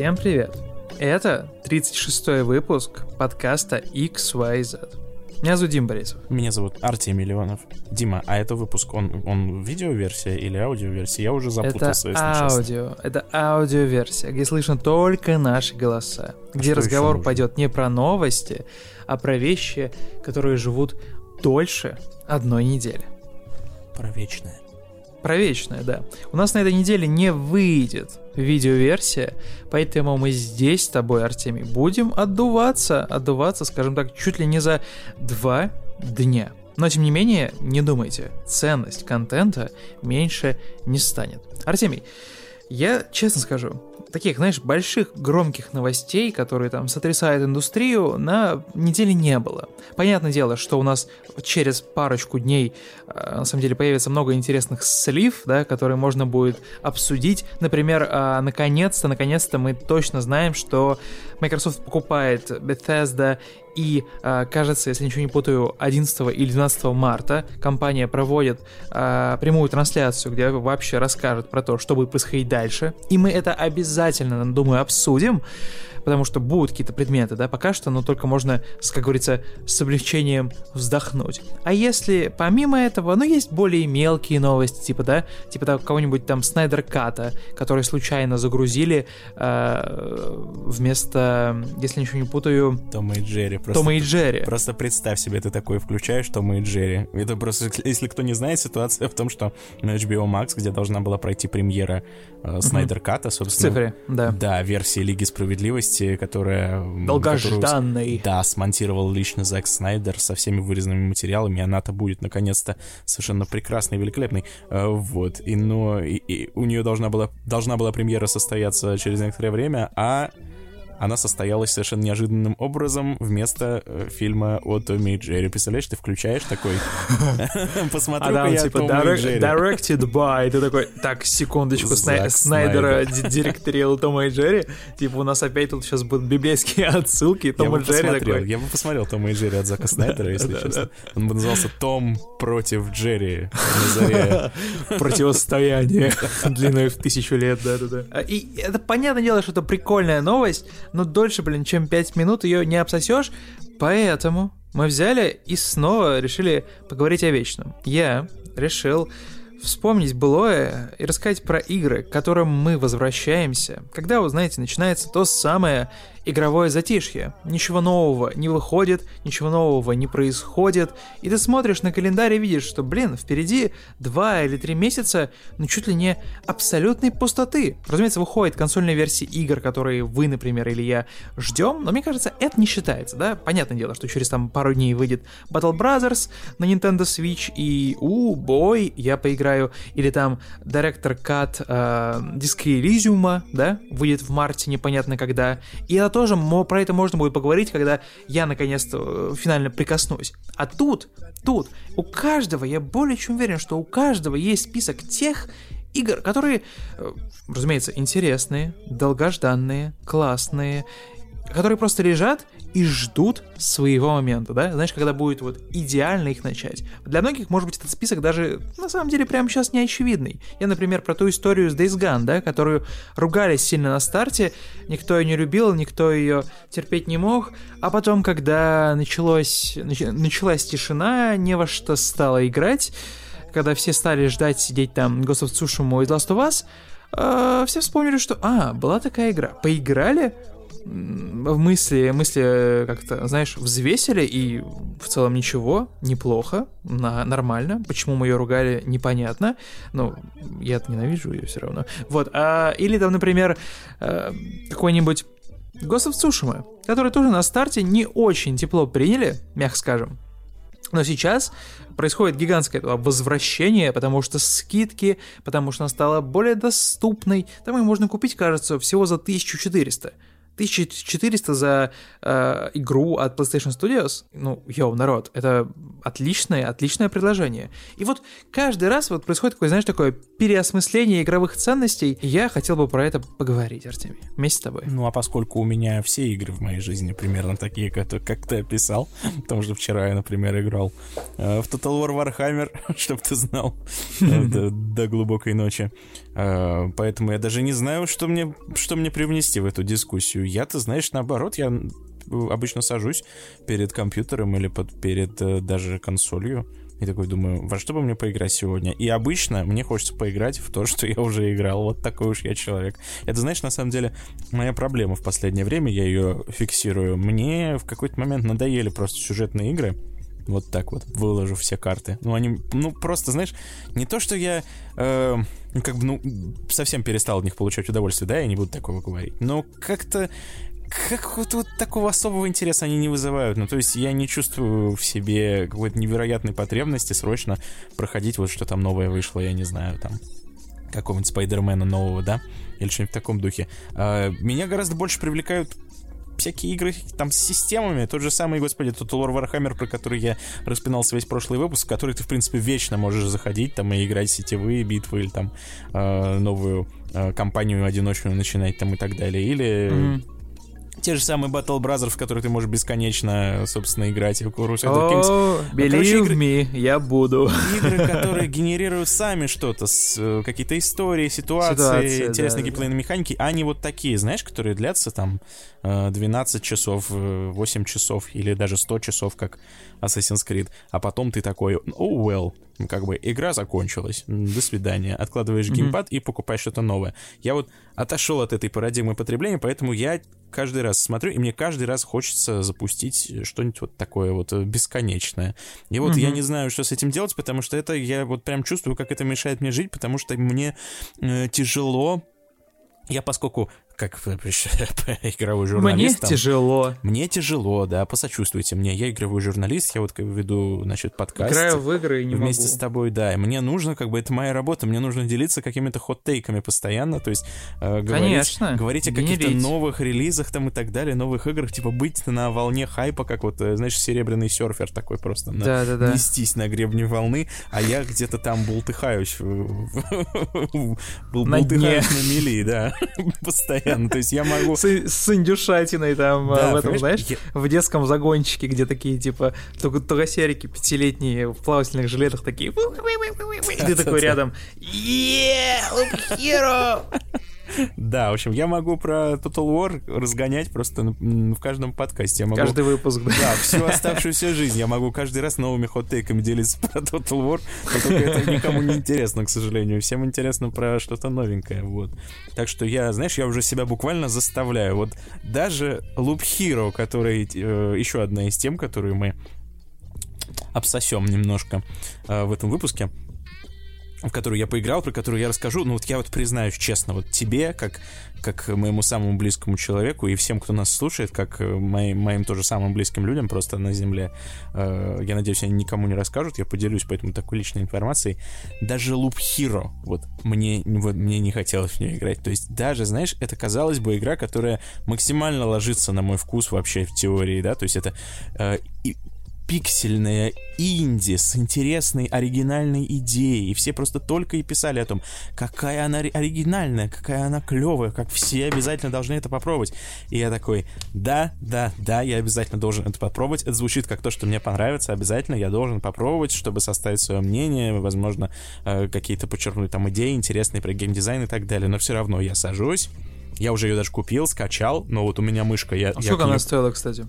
Всем привет! Это 36-й выпуск подкаста XYZ. Меня зовут Дима Борисов. Меня зовут Артемий Миллионов. Дима, а это выпуск, он, он видеоверсия или аудиоверсия? Я уже запутался, это аудио, честно. это аудиоверсия, где слышно только наши голоса. А где разговор пойдет не про новости, а про вещи, которые живут дольше одной недели. Про вечное. Про вечное, да. У нас на этой неделе не выйдет видеоверсия, поэтому мы здесь с тобой, Артемий, будем отдуваться, отдуваться, скажем так, чуть ли не за два дня. Но тем не менее, не думайте, ценность контента меньше не станет. Артемий, я честно скажу, таких, знаешь, больших громких новостей, которые там сотрясают индустрию, на неделе не было. Понятное дело, что у нас через парочку дней, э, на самом деле, появится много интересных слив, да, которые можно будет обсудить. Например, э, наконец-то, наконец-то мы точно знаем, что Microsoft покупает Bethesda и, э, кажется, если ничего не путаю, 11 или 12 марта компания проводит прямую трансляцию, где вообще расскажет про то, что будет происходить дальше. И мы это обязательно, думаю, обсудим потому что будут какие-то предметы, да, пока что, но только можно, как говорится, с облегчением вздохнуть. А если помимо этого, ну, есть более мелкие новости, типа, да, типа да, кого-нибудь там Снайдер Ката, который случайно загрузили э, вместо, если ничего не путаю... Тома и Джерри. Просто, Тома и Джерри. Просто представь себе, ты такой включаешь Тома и Джерри. Это просто, если кто не знает, ситуация в том, что на HBO Max, где должна была пройти премьера э, Снайдер Ката, собственно... В цифре, да. Да, версии Лиги Справедливости, части, которая... Долгожданной. Которую, да, смонтировал лично Зак Снайдер со всеми вырезанными материалами, она-то будет, наконец-то, совершенно прекрасной и великолепной. Э, вот, и, но и, и у нее должна была, должна была премьера состояться через некоторое время, а она состоялась совершенно неожиданным образом вместо э, фильма о Томми и Джерри. Представляешь, ты включаешь такой, посмотрю а я типа directed by, ты такой, так, секундочку, Снайдера директорил Тома и Джерри, типа у нас опять тут сейчас будут библейские отсылки, Том и Джерри такой. Я бы посмотрел Тома и Джерри от Зака Снайдера, если честно. Он бы назывался Том против Джерри Противостояние длиной в тысячу лет, да-да-да. И это понятное дело, что это прикольная новость, но дольше, блин, чем 5 минут ее не обсосешь, поэтому мы взяли и снова решили поговорить о вечном. Я решил вспомнить былое и рассказать про игры, к которым мы возвращаемся, когда, вы знаете, начинается то самое игровое затишье. Ничего нового не выходит, ничего нового не происходит, и ты смотришь на календарь и видишь, что, блин, впереди два или три месяца, ну чуть ли не абсолютной пустоты. Разумеется, выходит консольная версия игр, которые вы, например, или я ждем, но мне кажется, это не считается, да? Понятное дело, что через там пару дней выйдет Battle Brothers на Nintendo Switch, и, у, бой, я поиграю, или там Director Cut э, Disco Elysium, да, выйдет в марте непонятно когда, и это тоже, про это можно будет поговорить, когда я наконец-то э, финально прикоснусь. А тут, тут, у каждого, я более чем уверен, что у каждого есть список тех игр, которые, э, разумеется, интересные, долгожданные, классные, которые просто лежат и ждут своего момента, да? Знаешь, когда будет вот идеально их начать. Для многих, может быть, этот список даже на самом деле прямо сейчас не очевидный. Я, например, про ту историю с Days Gone, да, которую ругались сильно на старте, никто ее не любил, никто ее терпеть не мог, а потом, когда началось, началась тишина, не во что стало играть, когда все стали ждать сидеть там Ghost of Tsushima и Last of Us, э, все вспомнили, что, а, была такая игра. Поиграли, мысли, мысли как-то, знаешь, взвесили, и в целом ничего, неплохо, на, нормально. Почему мы ее ругали, непонятно. Ну, я ненавижу ее все равно. Вот. А, или там, например, э, какой-нибудь of Tsushima, который тоже на старте не очень тепло приняли, мягко скажем. Но сейчас происходит гигантское возвращение, потому что скидки, потому что она стала более доступной. Там ее можно купить, кажется, всего за 1400. 1400 за э, игру от PlayStation Studios, ну, йоу, народ, это отличное, отличное предложение. И вот каждый раз вот происходит такое, знаешь, такое переосмысление игровых ценностей, и я хотел бы про это поговорить, Артемий, вместе с тобой. Ну, а поскольку у меня все игры в моей жизни примерно такие, как, как ты описал, потому что вчера я, например, играл э, в Total War Warhammer, чтобы ты знал, до глубокой ночи. Э, поэтому я даже не знаю, что мне, что мне привнести в эту дискуссию. Я-то, знаешь, наоборот, я обычно сажусь перед компьютером или под, перед э, даже консолью и такой думаю, во что бы мне поиграть сегодня? И обычно мне хочется поиграть в то, что я уже играл. Вот такой уж я человек. Это, знаешь, на самом деле моя проблема в последнее время, я ее фиксирую. Мне в какой-то момент надоели просто сюжетные игры. Вот так вот, выложу все карты. Ну, они, ну, просто, знаешь, не то, что я, э, как бы, ну, совсем перестал от них получать удовольствие, да, я не буду такого говорить. Но как-то как вот, вот такого особого интереса они не вызывают. Ну, то есть я не чувствую в себе какой-то невероятной потребности срочно проходить вот что там новое вышло, я не знаю, там какого-нибудь Spider-Man а нового, да, или что-нибудь в таком духе. А, меня гораздо больше привлекают всякие игры там с системами. Тот же самый, господи, Total War Warhammer, про который я распинался весь прошлый выпуск, в который ты, в принципе, вечно можешь заходить там и играть сетевые битвы или там э, новую э, кампанию одиночную начинать там и так далее. Или mm-hmm те же самые Battle Brothers, в которые ты можешь бесконечно, собственно, играть. В Crusader Kings. Oh, believe игры, me, я буду. Игры, которые генерируют сами что-то, э, какие-то истории, ситуации, Ситуация, интересные да, геймплейные да. механики, а не вот такие, знаешь, которые длятся там 12 э, часов, 8 э, часов или даже 100 часов, как Assassin's Creed, а потом ты такой, oh well, как бы игра закончилась, до свидания, откладываешь mm-hmm. геймпад и покупаешь что-то новое. Я вот отошел от этой парадигмы потребления, поэтому я каждый раз смотрю, и мне каждый раз хочется запустить что-нибудь вот такое вот бесконечное. И вот mm-hmm. я не знаю, что с этим делать, потому что это я вот прям чувствую, как это мешает мне жить, потому что мне э, тяжело я, поскольку как игровой журналист. Мне тяжело. Мне тяжело, да, посочувствуйте мне. Я игровой журналист, я вот веду, значит, подкаст. Играю в игры и не Вместе могу. с тобой, да. И мне нужно, как бы, это моя работа, мне нужно делиться какими-то хот-тейками постоянно, то есть э, говорить, Конечно. говорить о каких-то новых релизах там и так далее, новых играх, типа быть на волне хайпа, как вот, э, знаешь, серебряный серфер такой просто. На, да, да, да. Нестись на гребне волны, а я где-то там бултыхаюсь. Бултыхаюсь на мели, да, постоянно. То есть я могу могу... С, с индюшатиной там, а, да, в этом, знаешь, я... в детском загончике, где такие, типа, тугосерики пятилетние в плавательных жилетах такие... И ты такой рядом... Yeah, hero! Да, в общем, я могу про Total War разгонять просто в каждом подкасте. Я могу, каждый выпуск, да. Да, всю оставшуюся жизнь я могу каждый раз новыми хот-тейками делиться про Total War, но только это никому не интересно, к сожалению. Всем интересно про что-то новенькое, вот. Так что я, знаешь, я уже себя буквально заставляю. Вот даже Loop Hero, который э, еще одна из тем, которую мы обсосем немножко э, в этом выпуске, в которую я поиграл, про которую я расскажу. Ну вот я вот признаюсь честно, вот тебе, как, как моему самому близкому человеку и всем, кто нас слушает, как моим, моим тоже самым близким людям просто на земле, э, я надеюсь, они никому не расскажут, я поделюсь поэтому такой личной информацией. Даже Loop Hero, вот, мне, вот, мне не хотелось в нее играть. То есть даже, знаешь, это, казалось бы, игра, которая максимально ложится на мой вкус вообще в теории, да, то есть это э, и, пиксельная инди с интересной оригинальной идеей. И все просто только и писали о том, какая она оригинальная, какая она клевая, как все обязательно должны это попробовать. И я такой, да, да, да, я обязательно должен это попробовать. Это звучит как то, что мне понравится, обязательно я должен попробовать, чтобы составить свое мнение, возможно, э, какие-то подчеркнуть там идеи интересные про геймдизайн и так далее. Но все равно я сажусь, я уже ее даже купил, скачал, но вот у меня мышка, я... А сколько я она стоила, кстати?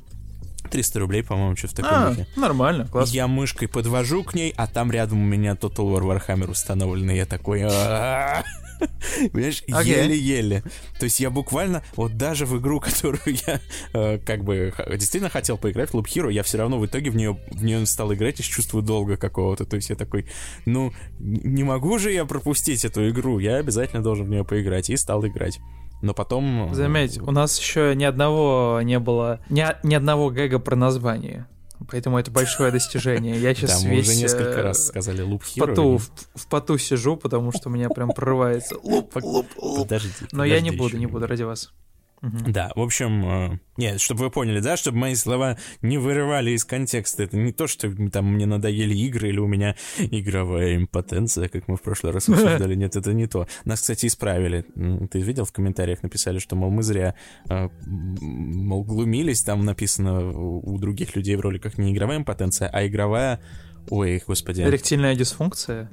300 рублей, по-моему, что в таком а, духе. нормально, классно. Я мышкой подвожу к ней, а там рядом у меня Total War Warhammer установленный. Я такой... Понимаешь, okay. еле-еле. То есть я буквально, вот даже в игру, которую я э, как бы действительно хотел поиграть, в Loop Hero, я все равно в итоге в нее, в нее стал играть из чувства долга какого-то. То есть я такой, ну, не могу же я пропустить эту игру, я обязательно должен в нее поиграть. И стал играть но потом... Э, Заметь, у нас еще ни одного не было, ни, ни одного гэга про название. Поэтому это большое достижение. Я сейчас да, мы весь... уже несколько э, раз сказали луп в поту, в, в поту сижу, потому что у меня прям прорывается луп, луп, луп. Подожди, Но я не буду, не буду ради вас. Угу. Да, в общем, э, нет, чтобы вы поняли, да, чтобы мои слова не вырывали из контекста. Это не то, что там мне надоели игры или у меня игровая импотенция, как мы в прошлый раз обсуждали. Нет, это не то. Нас, кстати, исправили. Ты видел, в комментариях написали, что, мол, мы зря, э, мол, глумились. Там написано у других людей в роликах не игровая импотенция, а игровая Ой, господи. Эректильная дисфункция?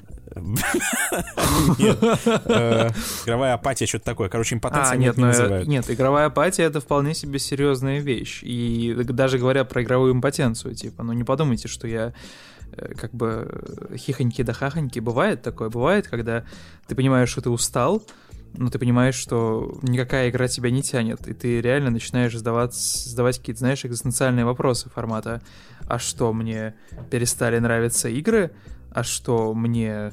Нет. Э, игровая апатия, что-то такое. Короче, импотенция А, нет, нет, не э, называют. нет, игровая апатия это вполне себе серьезная вещь. И даже говоря про игровую импотенцию, типа, ну не подумайте, что я э, как бы хихоньки да хахоньки. Бывает такое, бывает, когда ты понимаешь, что ты устал, но ты понимаешь, что никакая игра тебя не тянет, и ты реально начинаешь задавать, задавать какие-то, знаешь, экзистенциальные вопросы формата «А что, мне перестали нравиться игры? А что, мне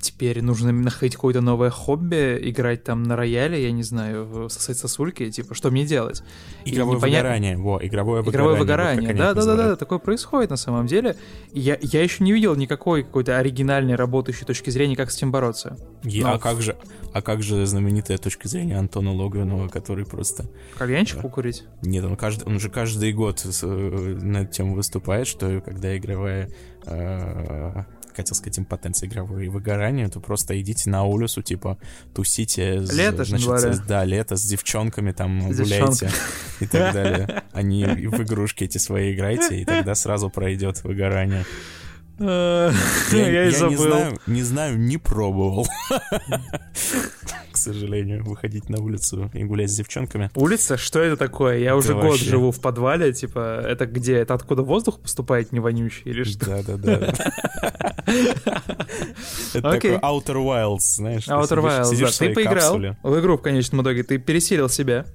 теперь нужно находить какое-то новое хобби, играть там на рояле, я не знаю, сосать сосульки, типа, что мне делать?» Игровое непонятно- выгорание. Во, игровое выгорание. Игровое вот выгорание, они да, это да, да, да, называют. такое происходит на самом деле. И Я, я еще не видел никакой какой-то оригинальной работающей точки зрения, как с этим бороться. И- Но а как же, а как же знаменитая точка зрения Антона Логвинова, который просто Кальянчик покурить? нет, он каждый, он же каждый год э, на эту тему выступает, что когда игровая э, хотел сказать, импотенция игровое выгорание, то просто идите на улицу, типа, тусите. Лето дворе. с- Да, лето с девчонками там С гуляйте и так далее. Они в игрушки эти свои играйте, и тогда сразу пройдет выгорание. Я и не забыл. знаю, не знаю, не пробовал. К сожалению, выходить на улицу и гулять с девчонками. Улица? Что это такое? Я Это уже год живу в подвале, типа, это где? Это откуда воздух поступает не вонючий или что? Да-да-да. Это Окей. такой Outer Wilds, знаешь. ты Outer Wilds, да, ты поиграл в игру в конечном итоге, ты пересилил себя.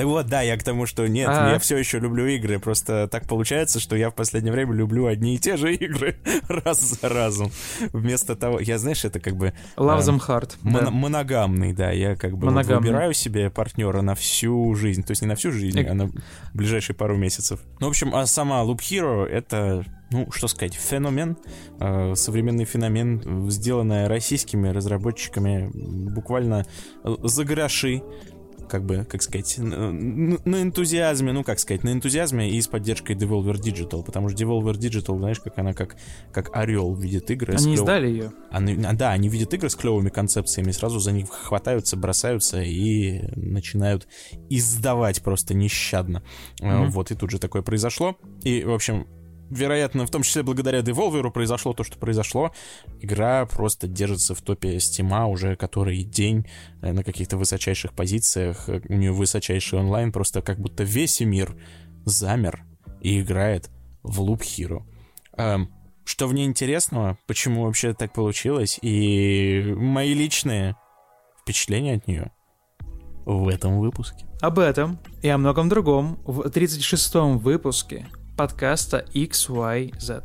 Так вот, да, я к тому, что нет, Ага. я все еще люблю игры, просто так получается, что я в последнее время люблю одни и те же игры раз за разом. Вместо того, я, знаешь, это как бы Love them hard. моно- да. моногамный, да, я как бы вот выбираю себе партнера на всю жизнь, то есть не на всю жизнь, Эк- а на ближайшие пару месяцев. Ну, в общем, а сама Loop Hero это, ну, что сказать, феномен, э, современный феномен, э, сделанный российскими разработчиками буквально э, за гроши, как бы, как сказать, н- н- на энтузиазме, ну, как сказать, на энтузиазме и с поддержкой Devolver Digital, потому что Devolver Digital, знаешь, как она как, как орел видит игры. Они клёв- издали ее. они, а, да, они видят игры с клевыми концепциями, сразу за них хватаются, бросаются и начинают издавать просто нещадно. Мгм. Вот, и тут же такое произошло. И, в общем, вероятно, в том числе благодаря Devolver произошло то, что произошло. Игра просто держится в топе Стима уже который день э, на каких-то высочайших позициях. Э, У нее высочайший онлайн, просто как будто весь мир замер и играет в Loop Hero. Эм, что в ней интересного, почему вообще так получилось, и мои личные впечатления от нее в этом выпуске. Об этом и о многом другом в 36-м выпуске подкаста XYZ.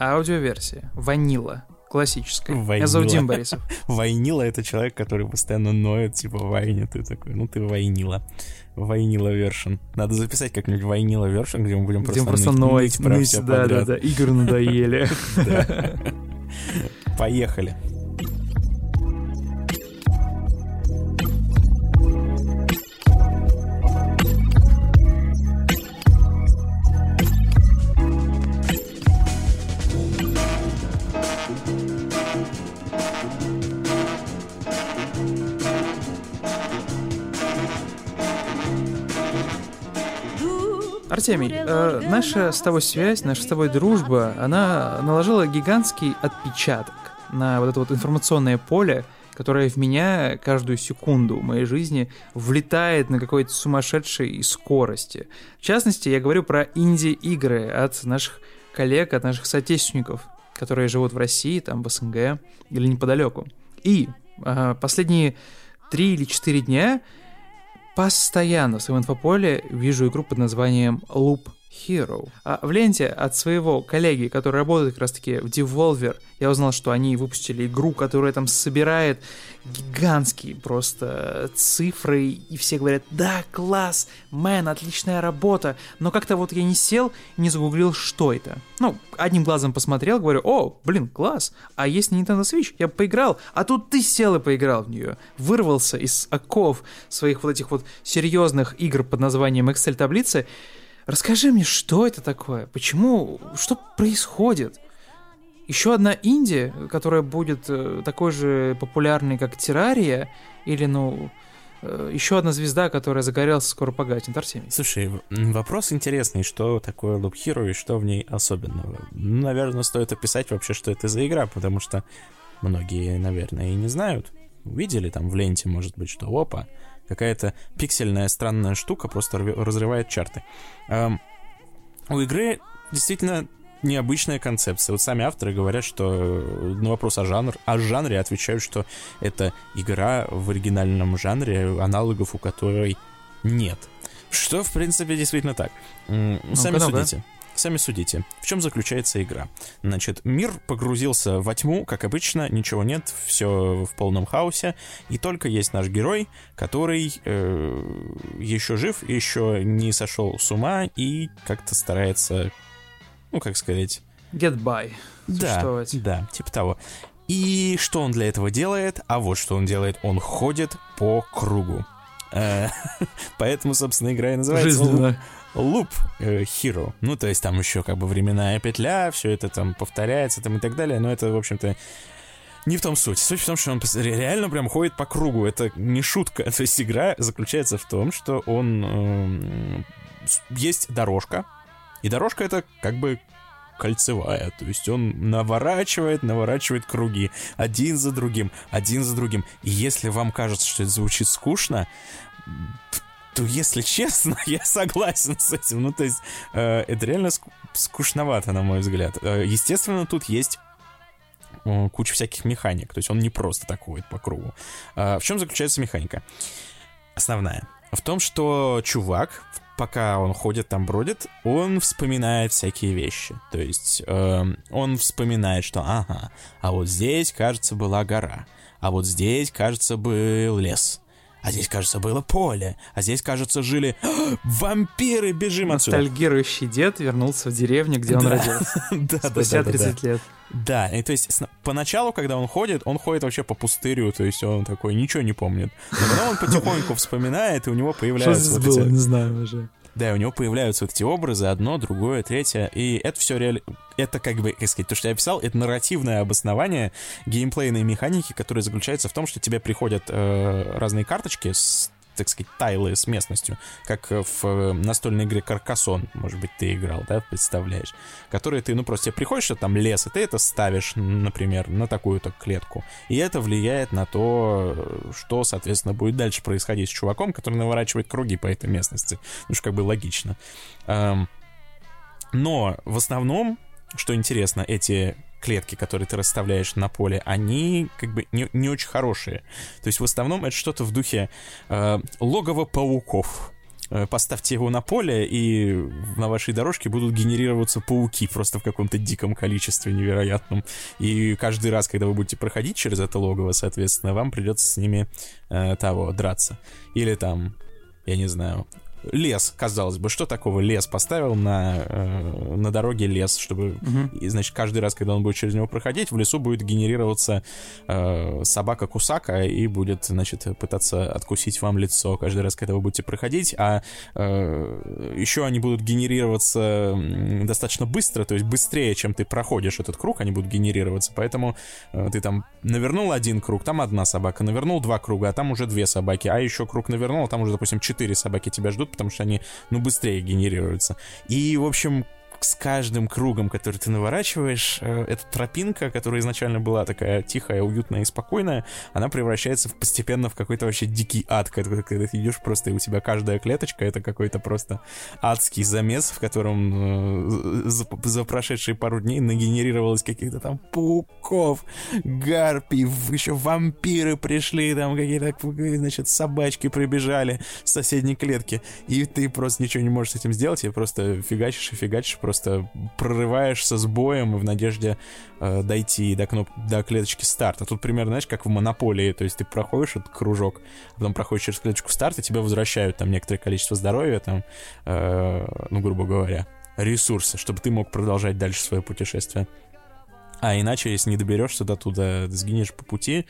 Аудиоверсия. Ванила. Классическая. Меня зовут Ванила. Дим Борисов. Войнила — это человек, который постоянно ноет, типа, войне, ты такой, ну ты войнила. Войнила вершин. Надо записать как-нибудь войнила вершин, где мы будем Где просто, просто ныть- ноет, ныть про ныть, всё да, да, подряд. да, игры надоели. Поехали. Артемий, э, наша с тобой связь, наша с тобой дружба, она наложила гигантский отпечаток на вот это вот информационное поле, которое в меня каждую секунду моей жизни влетает на какой-то сумасшедшей скорости. В частности, я говорю про инди-игры от наших коллег, от наших соотечественников, которые живут в России, там, в СНГ или неподалеку. И э, последние три или четыре дня постоянно в своем инфополе вижу игру под названием Loop Hero. А в ленте от своего коллеги, который работает как раз таки в Devolver, я узнал, что они выпустили игру, которая там собирает гигантские просто цифры, и все говорят, да, класс, мэн, отличная работа, но как-то вот я не сел не загуглил, что это. Ну, одним глазом посмотрел, говорю, о, блин, класс, а есть на Nintendo Switch, я поиграл, а тут ты сел и поиграл в нее, вырвался из оков своих вот этих вот серьезных игр под названием Excel-таблицы, Расскажи мне, что это такое? Почему? Что происходит? Еще одна Индия, которая будет э, такой же популярной, как Террария, или, ну, э, еще одна звезда, которая загорелась, скоро погаснет. Артемий. Слушай, вопрос интересный, что такое Loop Hero и что в ней особенного. Ну, наверное, стоит описать вообще, что это за игра, потому что многие, наверное, и не знают. Видели там в ленте, может быть, что опа, какая-то пиксельная странная штука просто разрывает чарты. Эм, у игры действительно необычная концепция. Вот сами авторы говорят, что на вопрос о, жанр, о жанре отвечают, что это игра в оригинальном жанре, аналогов у которой нет. Что, в принципе, действительно так. Сами ну судите. Сами судите, в чем заключается игра. Значит, мир погрузился во тьму, как обычно, ничего нет, все в полном хаосе, и только есть наш герой, который э, еще жив, еще не сошел с ума и как-то старается, ну, как сказать... Get by. Да, да, типа того. И что он для этого делает? А вот что он делает. Он ходит по кругу. Э, поэтому, собственно, игра и называется Жизненно. Loop э, Hero. Ну, то есть там еще как бы временная петля, все это там повторяется там и так далее, но это, в общем-то, не в том суть. Суть в том, что он реально прям ходит по кругу. Это не шутка. То есть игра заключается в том, что он... Э, есть дорожка, и дорожка это как бы кольцевая. То есть он наворачивает, наворачивает круги один за другим, один за другим. И если вам кажется, что это звучит скучно, то, если честно, я согласен с этим. Ну, то есть, э, это реально ск- скучновато, на мой взгляд. Э, естественно, тут есть э, куча всяких механик. То есть он не просто так ходит по кругу. Э, в чем заключается механика? Основная. В том, что чувак, пока он ходит там, бродит, он вспоминает всякие вещи. То есть э, он вспоминает, что ага, а вот здесь, кажется, была гора, а вот здесь, кажется, был лес а здесь, кажется, было поле, а здесь, кажется, жили вампиры, бежим отсюда. Ностальгирующий дед вернулся в деревню, где он родился. Да, Спустя 30 лет. Да, и то есть поначалу, когда он ходит, он ходит вообще по пустырю, то есть он такой ничего не помнит. Но потом он потихоньку вспоминает, и у него появляются... Что здесь было, не знаю уже. Да, у него появляются вот эти образы, одно, другое, третье, и это все реально... Это как бы, как сказать, то, что я описал, это нарративное обоснование геймплейной механики, которая заключается в том, что тебе приходят э, разные карточки с так сказать, тайлы с местностью, как в э, настольной игре Каркасон, может быть, ты играл, да, представляешь, которые ты, ну, просто тебе приходишь, что там лес, и ты это ставишь, например, на такую-то клетку, и это влияет на то, что, соответственно, будет дальше происходить с чуваком, который наворачивает круги по этой местности, ну, что как бы логично. Но в основном, что интересно, эти клетки, которые ты расставляешь на поле, они как бы не, не очень хорошие. То есть в основном это что-то в духе э, логова пауков. Э, поставьте его на поле, и на вашей дорожке будут генерироваться пауки просто в каком-то диком количестве невероятном. И каждый раз, когда вы будете проходить через это логово, соответственно, вам придется с ними э, того драться. Или там, я не знаю, лес, казалось бы, что такого лес поставил на, э, на дороге лес, чтобы, угу. и, значит, каждый раз, когда он будет через него проходить, в лесу будет генерироваться э, собака Кусака и будет, значит, пытаться откусить вам лицо каждый раз, когда вы будете проходить, а э, еще они будут генерироваться достаточно быстро, то есть быстрее, чем ты проходишь этот круг, они будут генерироваться, поэтому э, ты там навернул один круг, там одна собака, навернул два круга, а там уже две собаки, а еще круг навернул, а там уже, допустим, четыре собаки тебя ждут, потому что они, ну, быстрее генерируются. И, в общем, с каждым кругом, который ты наворачиваешь, э, эта тропинка, которая изначально была такая тихая, уютная и спокойная, она превращается в, постепенно в какой-то вообще дикий ад, когда, когда ты идешь просто, и у тебя каждая клеточка — это какой-то просто адский замес, в котором э, за, за прошедшие пару дней нагенерировалось каких-то там пауков, гарпий, еще вампиры пришли, там какие-то, значит, собачки прибежали с соседней клетки, и ты просто ничего не можешь с этим сделать, и просто фигачишь и фигачишь, просто просто прорываешься с боем в надежде э, дойти до, кноп... до клеточки старта. Тут примерно, знаешь, как в монополии, то есть ты проходишь этот кружок, а потом проходишь через клеточку старта, тебе возвращают там некоторое количество здоровья, там, э, ну, грубо говоря, ресурсы, чтобы ты мог продолжать дальше свое путешествие. А иначе, если не доберешься до туда, сгинешь по пути,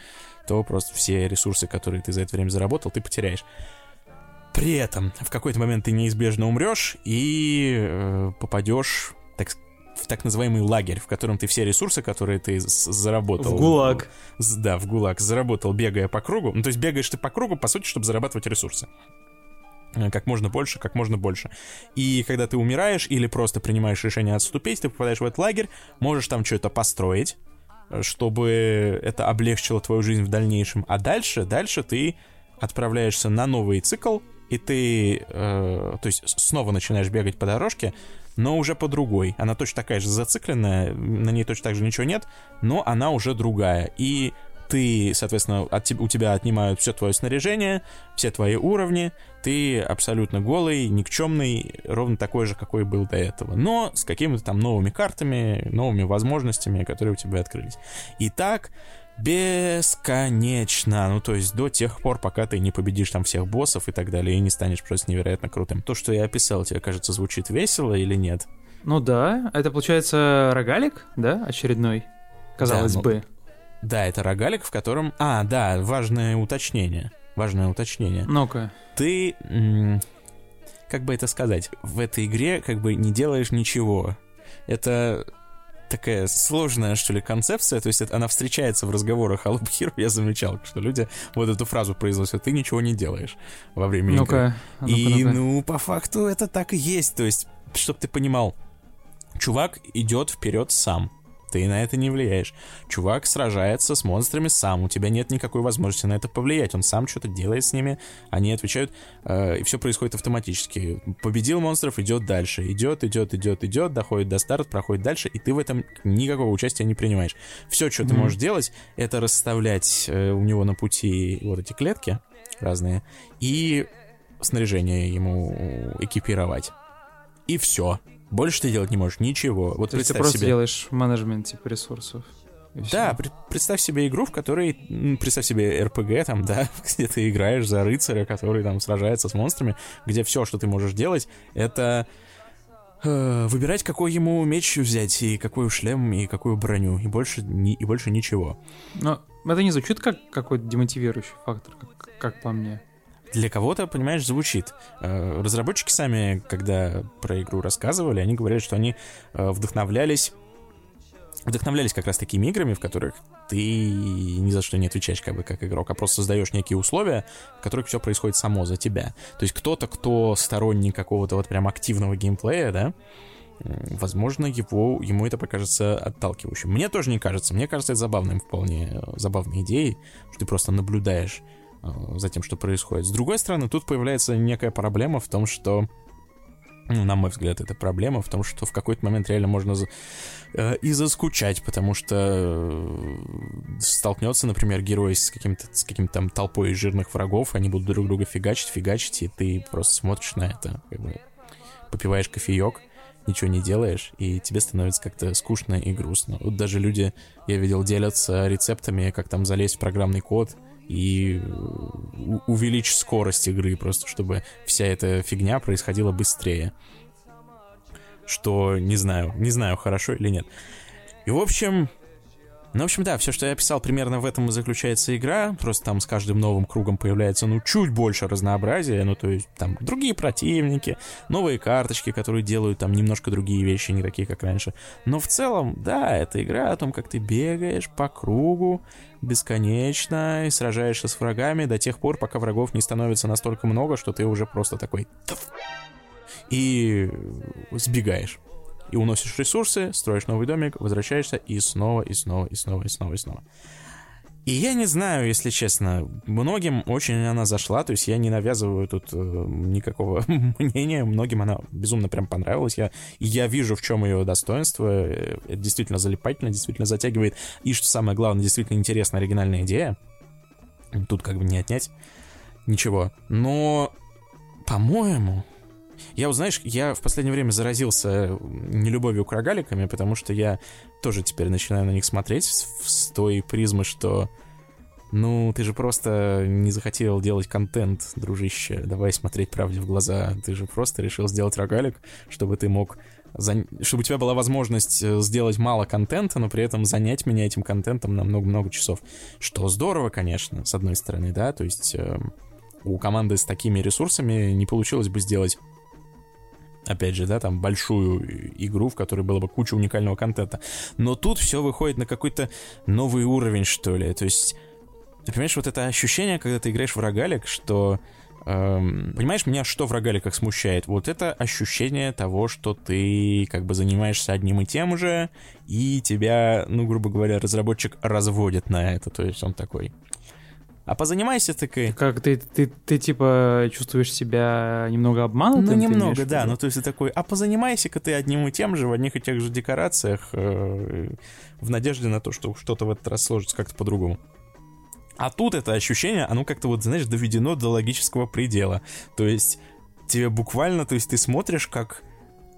то просто все ресурсы, которые ты за это время заработал, ты потеряешь. При этом в какой-то момент ты неизбежно умрешь и э, попадешь так, в так называемый лагерь, в котором ты все ресурсы, которые ты заработал... В ГУЛАГ. Да, в ГУЛАГ. Заработал, бегая по кругу. Ну, то есть бегаешь ты по кругу, по сути, чтобы зарабатывать ресурсы э, как можно больше, как можно больше. И когда ты умираешь или просто принимаешь решение отступить, ты попадаешь в этот лагерь, можешь там что-то построить, чтобы это облегчило твою жизнь в дальнейшем. А дальше, дальше ты отправляешься на новый цикл, и ты, э, то есть снова начинаешь бегать по дорожке, но уже по другой. Она точно такая же зацикленная, на ней точно так же ничего нет, но она уже другая. И ты, соответственно, от, у тебя отнимают все твое снаряжение, все твои уровни, ты абсолютно голый, никчемный, ровно такой же, какой был до этого, но с какими-то там новыми картами, новыми возможностями, которые у тебя открылись. И так бесконечно, ну то есть до тех пор, пока ты не победишь там всех боссов и так далее, и не станешь просто невероятно крутым. То, что я описал, тебе кажется, звучит весело или нет? Ну да, это получается рогалик, да, очередной, казалось да, ну, бы. Да, это рогалик, в котором... А, да, важное уточнение. Важное уточнение. Ну-ка. Ты... Как бы это сказать? В этой игре как бы не делаешь ничего. Это такая сложная, что ли, концепция, то есть это, она встречается в разговорах о Loop Hero, я замечал, что люди вот эту фразу произносят, ты ничего не делаешь во время ну игры. Ну и, ну, ну, по факту это так и есть, то есть, чтобы ты понимал, чувак идет вперед сам, ты на это не влияешь. Чувак сражается с монстрами сам, у тебя нет никакой возможности на это повлиять. Он сам что-то делает с ними, они отвечают, э, и все происходит автоматически. Победил монстров, идет дальше. Идет, идет, идет, идет, доходит до старта, проходит дальше, и ты в этом никакого участия не принимаешь. Все, что mm-hmm. ты можешь делать, это расставлять э, у него на пути вот эти клетки разные, и снаряжение ему экипировать. И все. Больше ты делать не можешь ничего. Вот То есть ты просто себе... делаешь менеджмент типа ресурсов. Да, при, представь себе игру, в которой, представь себе РПГ там, да, где ты играешь за рыцаря, который там сражается с монстрами, где все, что ты можешь делать, это э, выбирать, какой ему меч взять, и какой шлем, и какую броню, и больше, ни, и больше ничего. Но это не звучит как какой-то демотивирующий фактор, как, как по мне для кого-то, понимаешь, звучит. Э, разработчики сами, когда про игру рассказывали, они говорят, что они э, вдохновлялись вдохновлялись как раз такими играми, в которых ты ни за что не отвечаешь как бы как игрок, а просто создаешь некие условия, в которых все происходит само за тебя. То есть кто-то, кто сторонник какого-то вот прям активного геймплея, да, возможно, его, ему это покажется отталкивающим. Мне тоже не кажется. Мне кажется, это забавным вполне, э, забавной идеей, что ты просто наблюдаешь за тем, что происходит. С другой стороны, тут появляется некая проблема в том, что ну, на мой взгляд, это проблема в том, что в какой-то момент реально можно э, и заскучать, потому что э, столкнется, например, герой с каким-то с каким-то там толпой жирных врагов, они будут друг друга фигачить, фигачить, и ты просто смотришь на это, как бы попиваешь кофеек, ничего не делаешь, и тебе становится как-то скучно и грустно. Вот даже люди, я видел, делятся рецептами, как там залезть в программный код, и увеличить скорость игры, просто чтобы вся эта фигня происходила быстрее. Что не знаю, не знаю, хорошо или нет. И в общем, ну, в общем, да, все, что я описал, примерно в этом и заключается игра. Просто там с каждым новым кругом появляется, ну, чуть больше разнообразия. Ну, то есть там другие противники, новые карточки, которые делают там немножко другие вещи, не такие, как раньше. Но в целом, да, это игра о том, как ты бегаешь по кругу бесконечно и сражаешься с врагами до тех пор, пока врагов не становится настолько много, что ты уже просто такой... И сбегаешь и уносишь ресурсы, строишь новый домик, возвращаешься и снова, и снова, и снова, и снова, и снова. И я не знаю, если честно, многим очень она зашла, то есть я не навязываю тут э, никакого мнения, многим она безумно прям понравилась, я, я вижу, в чем ее достоинство, э, это действительно залипательно, действительно затягивает, и что самое главное, действительно интересная оригинальная идея, тут как бы не отнять ничего, но, по-моему, я, вот, знаешь, я в последнее время заразился нелюбовью к рогаликами, потому что я тоже теперь начинаю на них смотреть с, той призмы, что ну, ты же просто не захотел делать контент, дружище. Давай смотреть правде в глаза. Ты же просто решил сделать рогалик, чтобы ты мог... За... Чтобы у тебя была возможность э, сделать мало контента, но при этом занять меня этим контентом на много-много часов. Что здорово, конечно, с одной стороны, да, то есть э, у команды с такими ресурсами не получилось бы сделать опять же, да, там большую игру, в которой было бы куча уникального контента. Но тут все выходит на какой-то новый уровень, что ли. То есть, ты понимаешь, вот это ощущение, когда ты играешь в рогалик, что Эм, понимаешь, меня что в рогаликах смущает? Вот это ощущение того, что ты как бы занимаешься одним и тем же, и тебя, ну, грубо говоря, разработчик разводит на это. То есть он такой, а позанимайся такой. Как ты, ты, ты типа чувствуешь себя немного обманутым? Ну, немного, да. Ну, то есть ты такой, а позанимайся-ка ты одним и тем же, в одних и тех же декорациях, э, в надежде на то, что что-то в этот раз сложится как-то по-другому. А тут это ощущение, оно как-то вот, знаешь, доведено до логического предела. То есть тебе буквально, то есть ты смотришь, как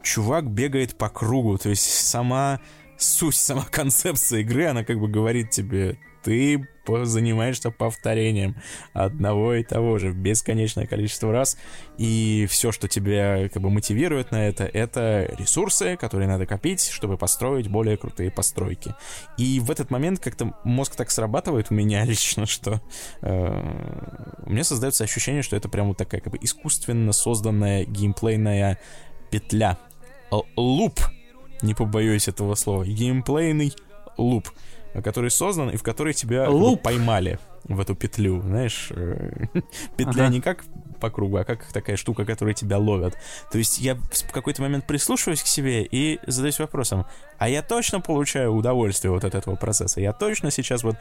чувак бегает по кругу, то есть сама суть, сама концепция игры, она как бы говорит тебе, ты занимаешься повторением одного и того же бесконечное количество раз, и все, что тебя как бы мотивирует на это, это ресурсы, которые надо копить, чтобы построить более крутые постройки. И в этот момент как-то мозг так срабатывает у меня лично, что э, у меня создается ощущение, что это прям вот такая как бы искусственно созданная геймплейная петля. Луп, не побоюсь этого слова, геймплейный луп который создан и в который тебя Луп. поймали в эту петлю, знаешь, э, петля ага. не как по кругу, а как такая штука, которая тебя ловят. То есть я в какой-то момент прислушиваюсь к себе и задаюсь вопросом, а я точно получаю удовольствие вот от этого процесса? Я точно сейчас вот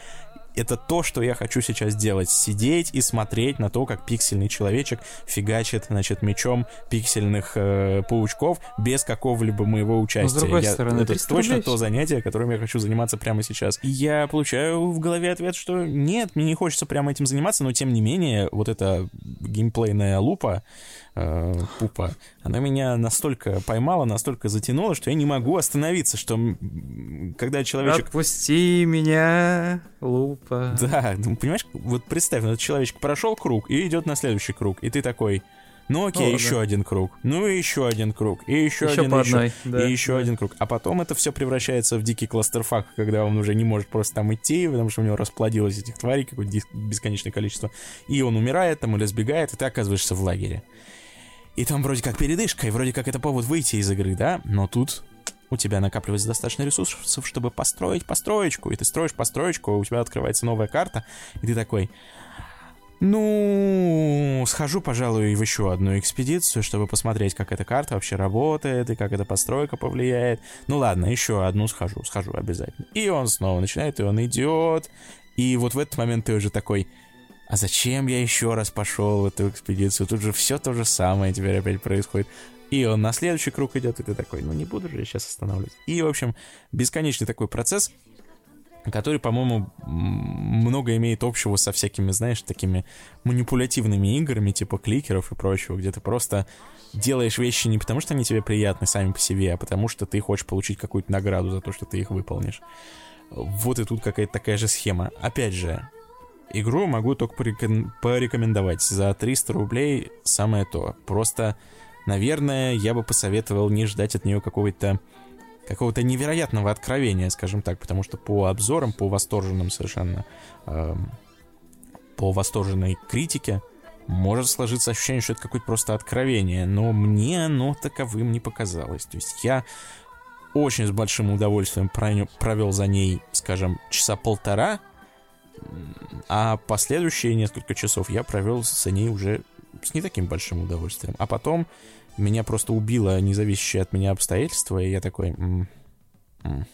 это то, что я хочу сейчас делать. Сидеть и смотреть на то, как пиксельный человечек фигачит, значит, мечом пиксельных э, паучков без какого-либо моего участия. Но, с другой я, стороны, это точно то занятие, которым я хочу заниматься прямо сейчас. И я получаю в голове ответ, что нет, мне не хочется прямо этим заниматься, но тем не менее, вот эта геймплейная лупа, э, пупа, она меня настолько поймала, настолько затянула, что я не могу остановиться, что когда человечек... Отпусти меня, лупа. Да, ну, понимаешь, вот представь, этот человечек прошел круг и идет на следующий круг, и ты такой... Ну окей, О, еще да. один круг. Ну и еще один круг. И еще, еще один, по одной, еще, да, и еще да. один круг. А потом это все превращается в дикий кластерфак, когда он уже не может просто там идти, потому что у него расплодилось этих тварей какое-то бесконечное количество. И он умирает там или сбегает, и ты оказываешься в лагере. И там вроде как передышка, и вроде как это повод выйти из игры, да? Но тут у тебя накапливается достаточно ресурсов, чтобы построить построечку, и ты строишь построечку, у тебя открывается новая карта, и ты такой, ну, схожу, пожалуй, в еще одну экспедицию, чтобы посмотреть, как эта карта вообще работает, и как эта постройка повлияет. Ну ладно, еще одну схожу, схожу обязательно. И он снова начинает, и он идет, и вот в этот момент ты уже такой, а зачем я еще раз пошел в эту экспедицию? Тут же все то же самое теперь опять происходит. И он на следующий круг идет, и ты такой, ну не буду же я сейчас останавливать. И, в общем, бесконечный такой процесс, который, по-моему, много имеет общего со всякими, знаешь, такими манипулятивными играми, типа кликеров и прочего, где ты просто делаешь вещи не потому, что они тебе приятны сами по себе, а потому что ты хочешь получить какую-то награду за то, что ты их выполнишь. Вот и тут какая-то такая же схема. Опять же, Игру могу только порекомендовать. За 300 рублей самое то. Просто, наверное, я бы посоветовал не ждать от нее какого-то какого-то невероятного откровения, скажем так, потому что по обзорам, по восторженным совершенно, э, по восторженной критике, может сложиться ощущение, что это какое-то просто откровение, но мне оно таковым не показалось. То есть я очень с большим удовольствием провел за ней, скажем, часа полтора, а последующие несколько часов я провел с ней уже с не таким большим удовольствием. А потом меня просто убило независящее от меня обстоятельство, и я такой... М -м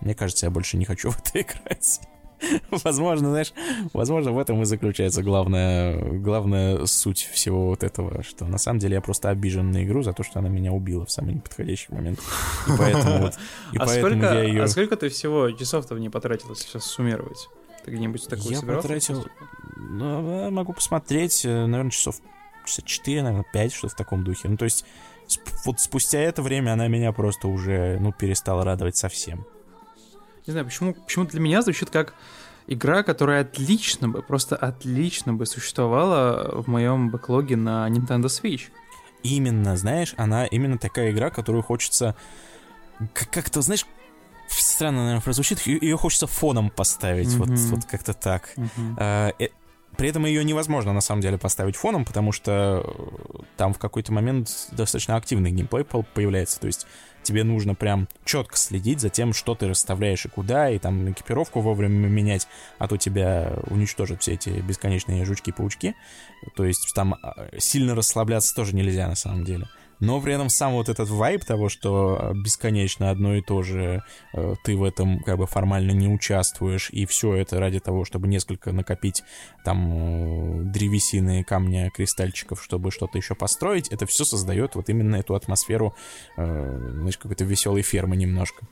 Мне кажется, я больше не хочу в это играть. Возможно, знаешь, возможно, в этом и заключается главная, главная суть всего вот этого, что на самом деле я просто обижен на игру за то, что она меня убила в самый неподходящий момент. И поэтому вот, и а поэтому сколько, я ее... А сколько ты всего часов-то в ней потратил, если сейчас суммировать? Ты где-нибудь такую Я потратил... Ну, могу посмотреть, э, наверное, часов часа 4, наверное, 5, что в таком духе. Ну, то есть, вот спустя это время она меня просто уже, ну, перестала радовать совсем. Не знаю, почему, почему для меня звучит как игра, которая отлично бы, просто отлично бы существовала в моем бэклоге на Nintendo Switch. Именно, знаешь, она именно такая игра, которую хочется как-то, знаешь, странно, наверное, прозвучит, ее хочется фоном поставить, mm-hmm. вот, вот как-то так. Mm-hmm. А, э, при этом ее невозможно на самом деле поставить фоном, потому что э, там в какой-то момент достаточно активный геймплей появляется. То есть тебе нужно прям четко следить за тем, что ты расставляешь и куда, и там экипировку вовремя менять, а то тебя уничтожат все эти бесконечные жучки-паучки. То есть там а, сильно расслабляться тоже нельзя на самом деле но при этом сам вот этот вайб того, что э, бесконечно одно и то же, э, ты в этом как бы формально не участвуешь, и все это ради того, чтобы несколько накопить там э, древесины, камня, кристальчиков, чтобы что-то еще построить, это все создает вот именно эту атмосферу, знаешь, какой-то веселой фермы немножко,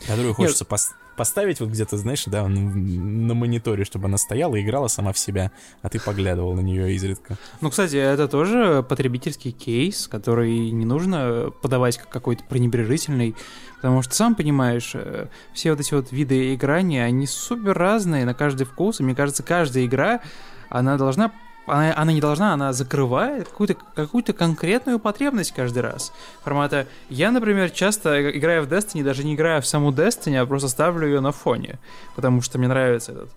которую хочется поставить поставить вот где-то, знаешь, да, на мониторе, чтобы она стояла и играла сама в себя, а ты поглядывал на нее изредка. Ну, кстати, это тоже потребительский кейс, который не нужно подавать как какой-то пренебрежительный, потому что, сам понимаешь, э, все вот эти вот виды играния, они супер разные на каждый вкус, и мне кажется, каждая игра, она должна она, она не должна, она закрывает какую-то какую конкретную потребность каждый раз. Формата, я, например, часто играю в Destiny, даже не играю в саму Destiny, а просто ставлю ее на фоне, потому что мне нравится этот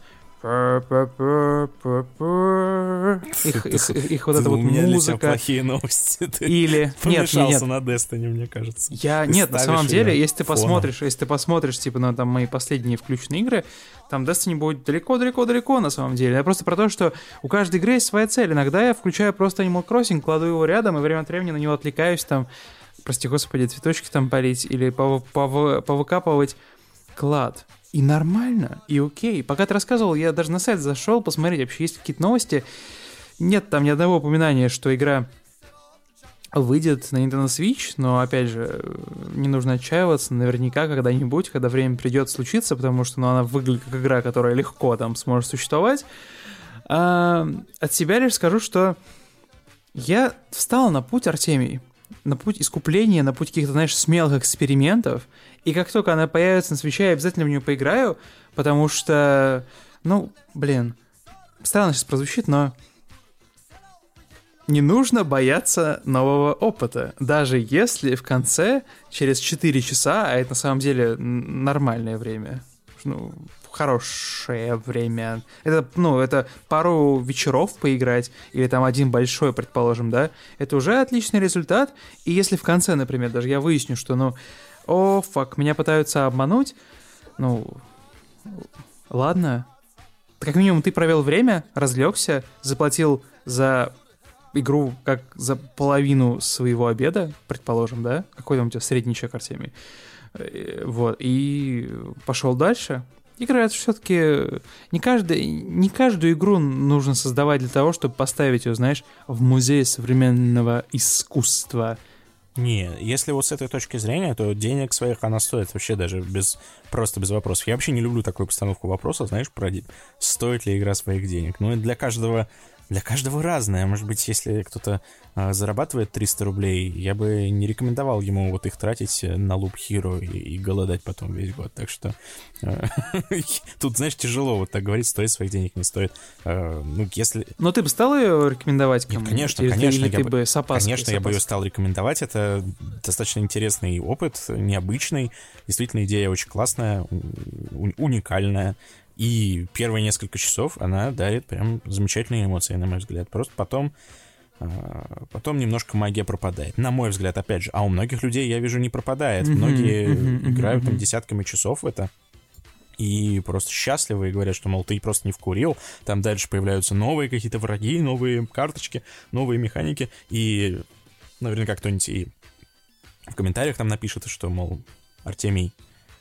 их, их, их вот эта вот музыка. плохие новости. Ты Или нет, нет, на Destiny, мне кажется. Я нет, на самом деле, если ты посмотришь, если ты посмотришь типа на там мои последние включенные игры, там Destiny будет далеко-далеко-далеко на самом деле. Я просто про то, что у каждой игры есть своя цель. Иногда я включаю просто Animal Crossing, кладу его рядом и время от времени на него отвлекаюсь там, прости господи, цветочки там полить или повыкапывать клад. И нормально, и окей. Пока ты рассказывал, я даже на сайт зашел посмотреть, вообще есть какие-то новости. Нет там ни одного упоминания, что игра выйдет на Nintendo Switch, но, опять же, не нужно отчаиваться, наверняка когда-нибудь, когда время придет случиться, потому что ну, она выглядит как игра, которая легко там сможет существовать. А, от себя лишь скажу, что я встал на путь Артемий, на путь искупления, на путь каких-то, знаешь, смелых экспериментов, и как только она появится на свече, я обязательно в нее поиграю, потому что, ну, блин, странно сейчас прозвучит, но не нужно бояться нового опыта, даже если в конце, через 4 часа, а это на самом деле нормальное время, ну, хорошее время. Это, ну, это пару вечеров поиграть, или там один большой, предположим, да, это уже отличный результат. И если в конце, например, даже я выясню, что, ну, о, фак, меня пытаются обмануть. Ну, ладно. Как минимум ты провел время, разлегся, заплатил за игру как за половину своего обеда, предположим, да? Какой там у тебя средний чек, Артемий? Э, вот, и пошел дальше. Игра это все-таки не, каждый, не каждую игру нужно создавать для того, чтобы поставить ее, знаешь, в музей современного искусства. Не, если вот с этой точки зрения, то денег своих она стоит вообще даже без, просто без вопросов. Я вообще не люблю такую постановку вопроса, знаешь, про стоит ли игра своих денег. Ну, для каждого для каждого разное. Может быть, если кто-то э, зарабатывает 300 рублей, я бы не рекомендовал ему вот их тратить на луп Hero и, и голодать потом весь год. Так что э, тут, знаешь, тяжело вот так говорить, стоит своих денег, не стоит. Э, ну, если... Но ты бы стал ее рекомендовать кому Нет, конечно, или конечно. Или я бы, с опаской, конечно, с я бы ее стал рекомендовать. Это достаточно интересный опыт, необычный. Действительно, идея очень классная, уникальная. И первые несколько часов она дарит прям замечательные эмоции, на мой взгляд. Просто потом а, Потом немножко магия пропадает. На мой взгляд, опять же. А у многих людей, я вижу, не пропадает. Многие играют там десятками часов в это. И просто счастливы и говорят, что, мол, ты просто не вкурил. Там дальше появляются новые какие-то враги, новые карточки, новые механики. И наверняка кто-нибудь и в комментариях там напишет, что, мол, Артемий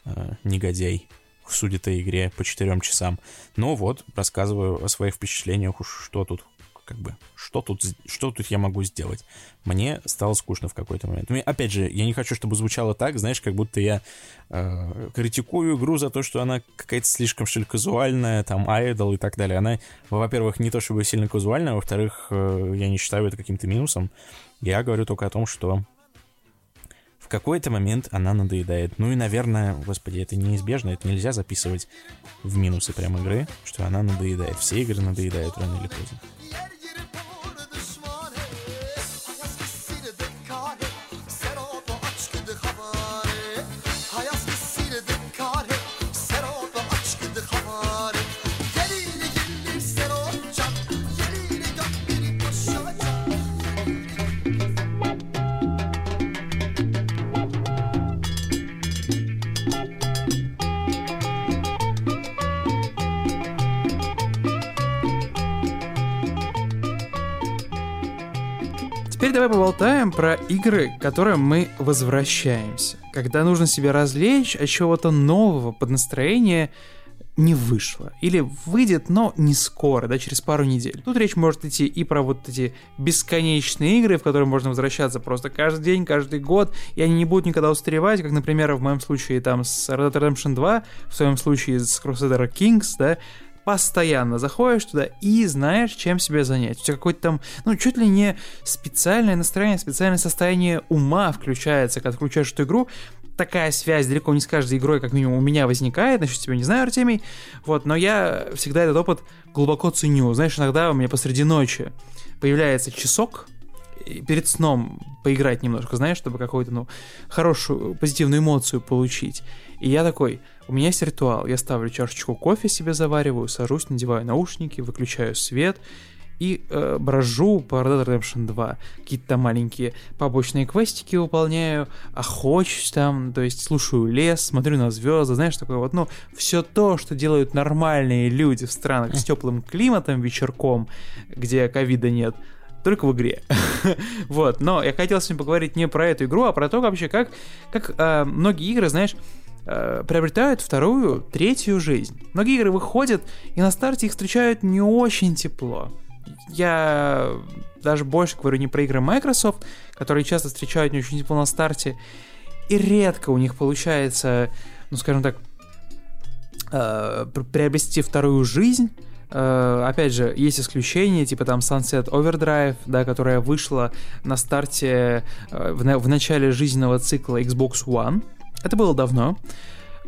э, негодяй судит о игре по четырем часам. Но вот, рассказываю о своих впечатлениях, что тут как бы, что тут, что тут я могу сделать? Мне стало скучно в какой-то момент. Ну, опять же, я не хочу, чтобы звучало так, знаешь, как будто я э, критикую игру за то, что она какая-то слишком, что ли, казуальная, там, айдол и так далее. Она, во-первых, не то чтобы сильно казуальная, во-вторых, э, я не считаю это каким-то минусом. Я говорю только о том, что в какой-то момент она надоедает. Ну и, наверное, господи, это неизбежно, это нельзя записывать в минусы прям игры, что она надоедает. Все игры надоедают рано или поздно. Давай поболтаем про игры, к которым мы возвращаемся. Когда нужно себя развлечь от чего-то нового под настроение, не вышло. Или выйдет, но не скоро, да, через пару недель. Тут речь может идти и про вот эти бесконечные игры, в которые можно возвращаться просто каждый день, каждый год, и они не будут никогда устаревать, как, например, в моем случае там с Red Dead Redemption 2, в своем случае с Crusader Kings, да, постоянно заходишь туда и знаешь, чем себя занять. У тебя какое-то там, ну, чуть ли не специальное настроение, специальное состояние ума включается, когда включаешь эту игру, такая связь далеко не с каждой игрой, как минимум, у меня возникает. Насчет тебя не знаю, Артемий. Вот, но я всегда этот опыт глубоко ценю. Знаешь, иногда у меня посреди ночи появляется часок, перед сном поиграть немножко, знаешь, чтобы какую-то, ну, хорошую, позитивную эмоцию получить. И я такой, у меня есть ритуал. Я ставлю чашечку кофе себе завариваю, сажусь, надеваю наушники, выключаю свет и э, брожу по Red Dead Redemption 2. Какие-то там маленькие побочные квестики выполняю, охочусь там, то есть слушаю лес, смотрю на звезды, знаешь, такое вот, ну, все то, что делают нормальные люди в странах с теплым климатом вечерком, где ковида нет, только в игре. вот, но я хотел с ним поговорить не про эту игру, а про то вообще, как, как э, многие игры, знаешь, э, приобретают вторую, третью жизнь. Многие игры выходят, и на старте их встречают не очень тепло я даже больше говорю не про игры Microsoft, которые часто встречают не очень тепло на старте, и редко у них получается, ну скажем так, э, приобрести вторую жизнь. Э, опять же, есть исключения, типа там Sunset Overdrive, да, которая вышла на старте э, в, в начале жизненного цикла Xbox One. Это было давно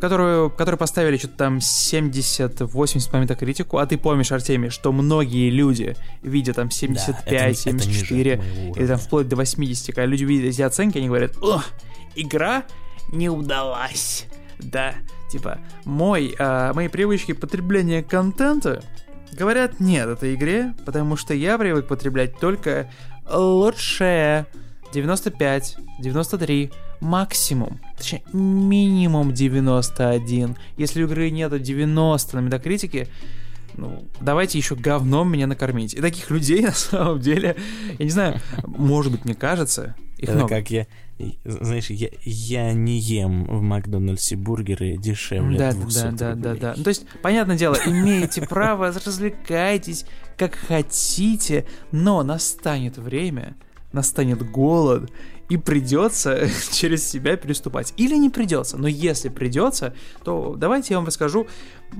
которую, которую поставили что-то там 70-80 по метакритику, а ты помнишь, Артемий, что многие люди видят там 75, да, это, 74, это или там вплоть до 80, когда люди видят эти оценки, они говорят, о, игра не удалась, да, типа, мой, а, мои привычки потребления контента говорят нет этой игре, потому что я привык потреблять только лучшее 95, 93, максимум, точнее минимум 91. Если у игры нету 90 на метакритике, ну, давайте еще говном меня накормить. И таких людей, на самом деле, я не знаю, может быть, мне кажется, их Это много. как я, знаешь, я, я не ем в Макдональдсе бургеры дешевле да, 200 да, да, рублей. да, да. Ну, то есть, понятное дело, имеете право, развлекайтесь как хотите, но настанет время, настанет голод, и придется через себя переступать. Или не придется, но если придется, то давайте я вам расскажу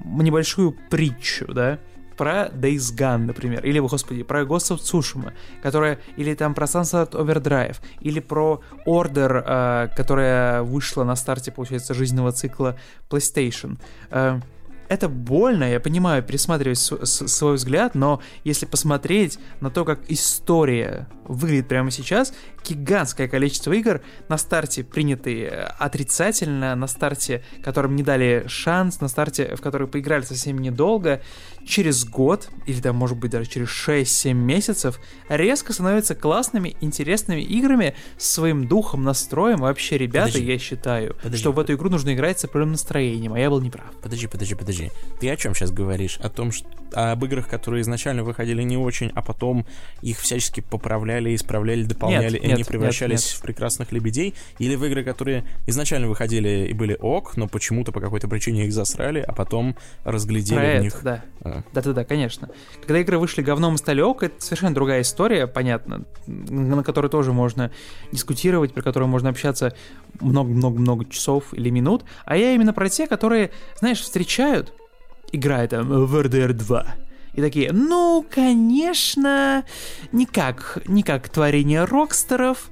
небольшую притчу, да, про Days Gone, например, или, господи, про Ghost of Tsushima, которая, или там про Sunset Overdrive, или про Order, э, которая вышла на старте, получается, жизненного цикла PlayStation. Э, это больно, я понимаю, пересматривать свой взгляд, но если посмотреть на то, как история выглядит прямо сейчас, гигантское количество игр на старте приняты отрицательно, на старте, которым не дали шанс, на старте, в которые поиграли совсем недолго, через год, или там, может быть, даже через 6-7 месяцев, резко становятся классными, интересными играми с своим духом, настроем. Вообще, ребята, подожди, я считаю, подожди, что в эту игру нужно играть с определенным настроением, а я был неправ. Подожди, подожди, подожди. Ты о чем сейчас говоришь? О том, что об играх, которые изначально выходили не очень, а потом их всячески поправляли, исправляли, дополняли, нет, и нет, они превращались нет, нет. в прекрасных лебедей? Или в игры, которые изначально выходили и были ок, но почему-то по какой-то причине их засрали, а потом разглядели Про в это, них... Да. Да-да-да, конечно. Когда игры вышли говном и стали ок, это совершенно другая история, понятно, на которой тоже можно дискутировать, про которую можно общаться много-много-много часов или минут. А я именно про те, которые, знаешь, встречают, играя там в RDR 2, и такие, ну, конечно, никак, никак творение рокстеров,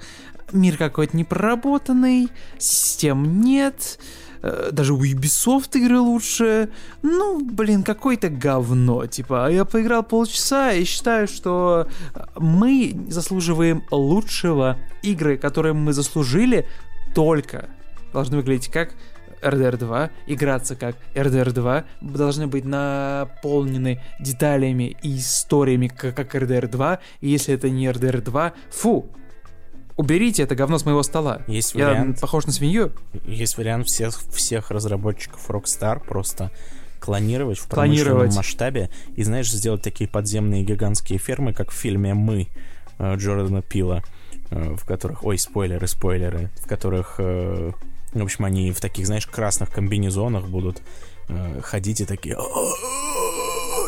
мир какой-то непроработанный, систем нет, Э, даже у Ubisoft игры лучше. Ну, блин, какое-то говно. Типа, а я поиграл полчаса и считаю, что мы заслуживаем лучшего. Игры, которые мы заслужили, только должны выглядеть как RDR 2, играться как RDR 2, должны быть наполнены деталями и историями, как, RDR 2, и если это не RDR 2, фу, уберите это говно с моего стола. Есть Я вариант, похож на свинью. есть вариант всех, всех разработчиков Rockstar просто клонировать в промышленном Клонировать. масштабе и, знаешь, сделать такие подземные гигантские фермы, как в фильме «Мы» э, Джордана Пила. э, в которых... Ой, спойлеры, спойлеры. В которых, э, в общем, они в таких, знаешь, красных комбинезонах будут э, ходить и такие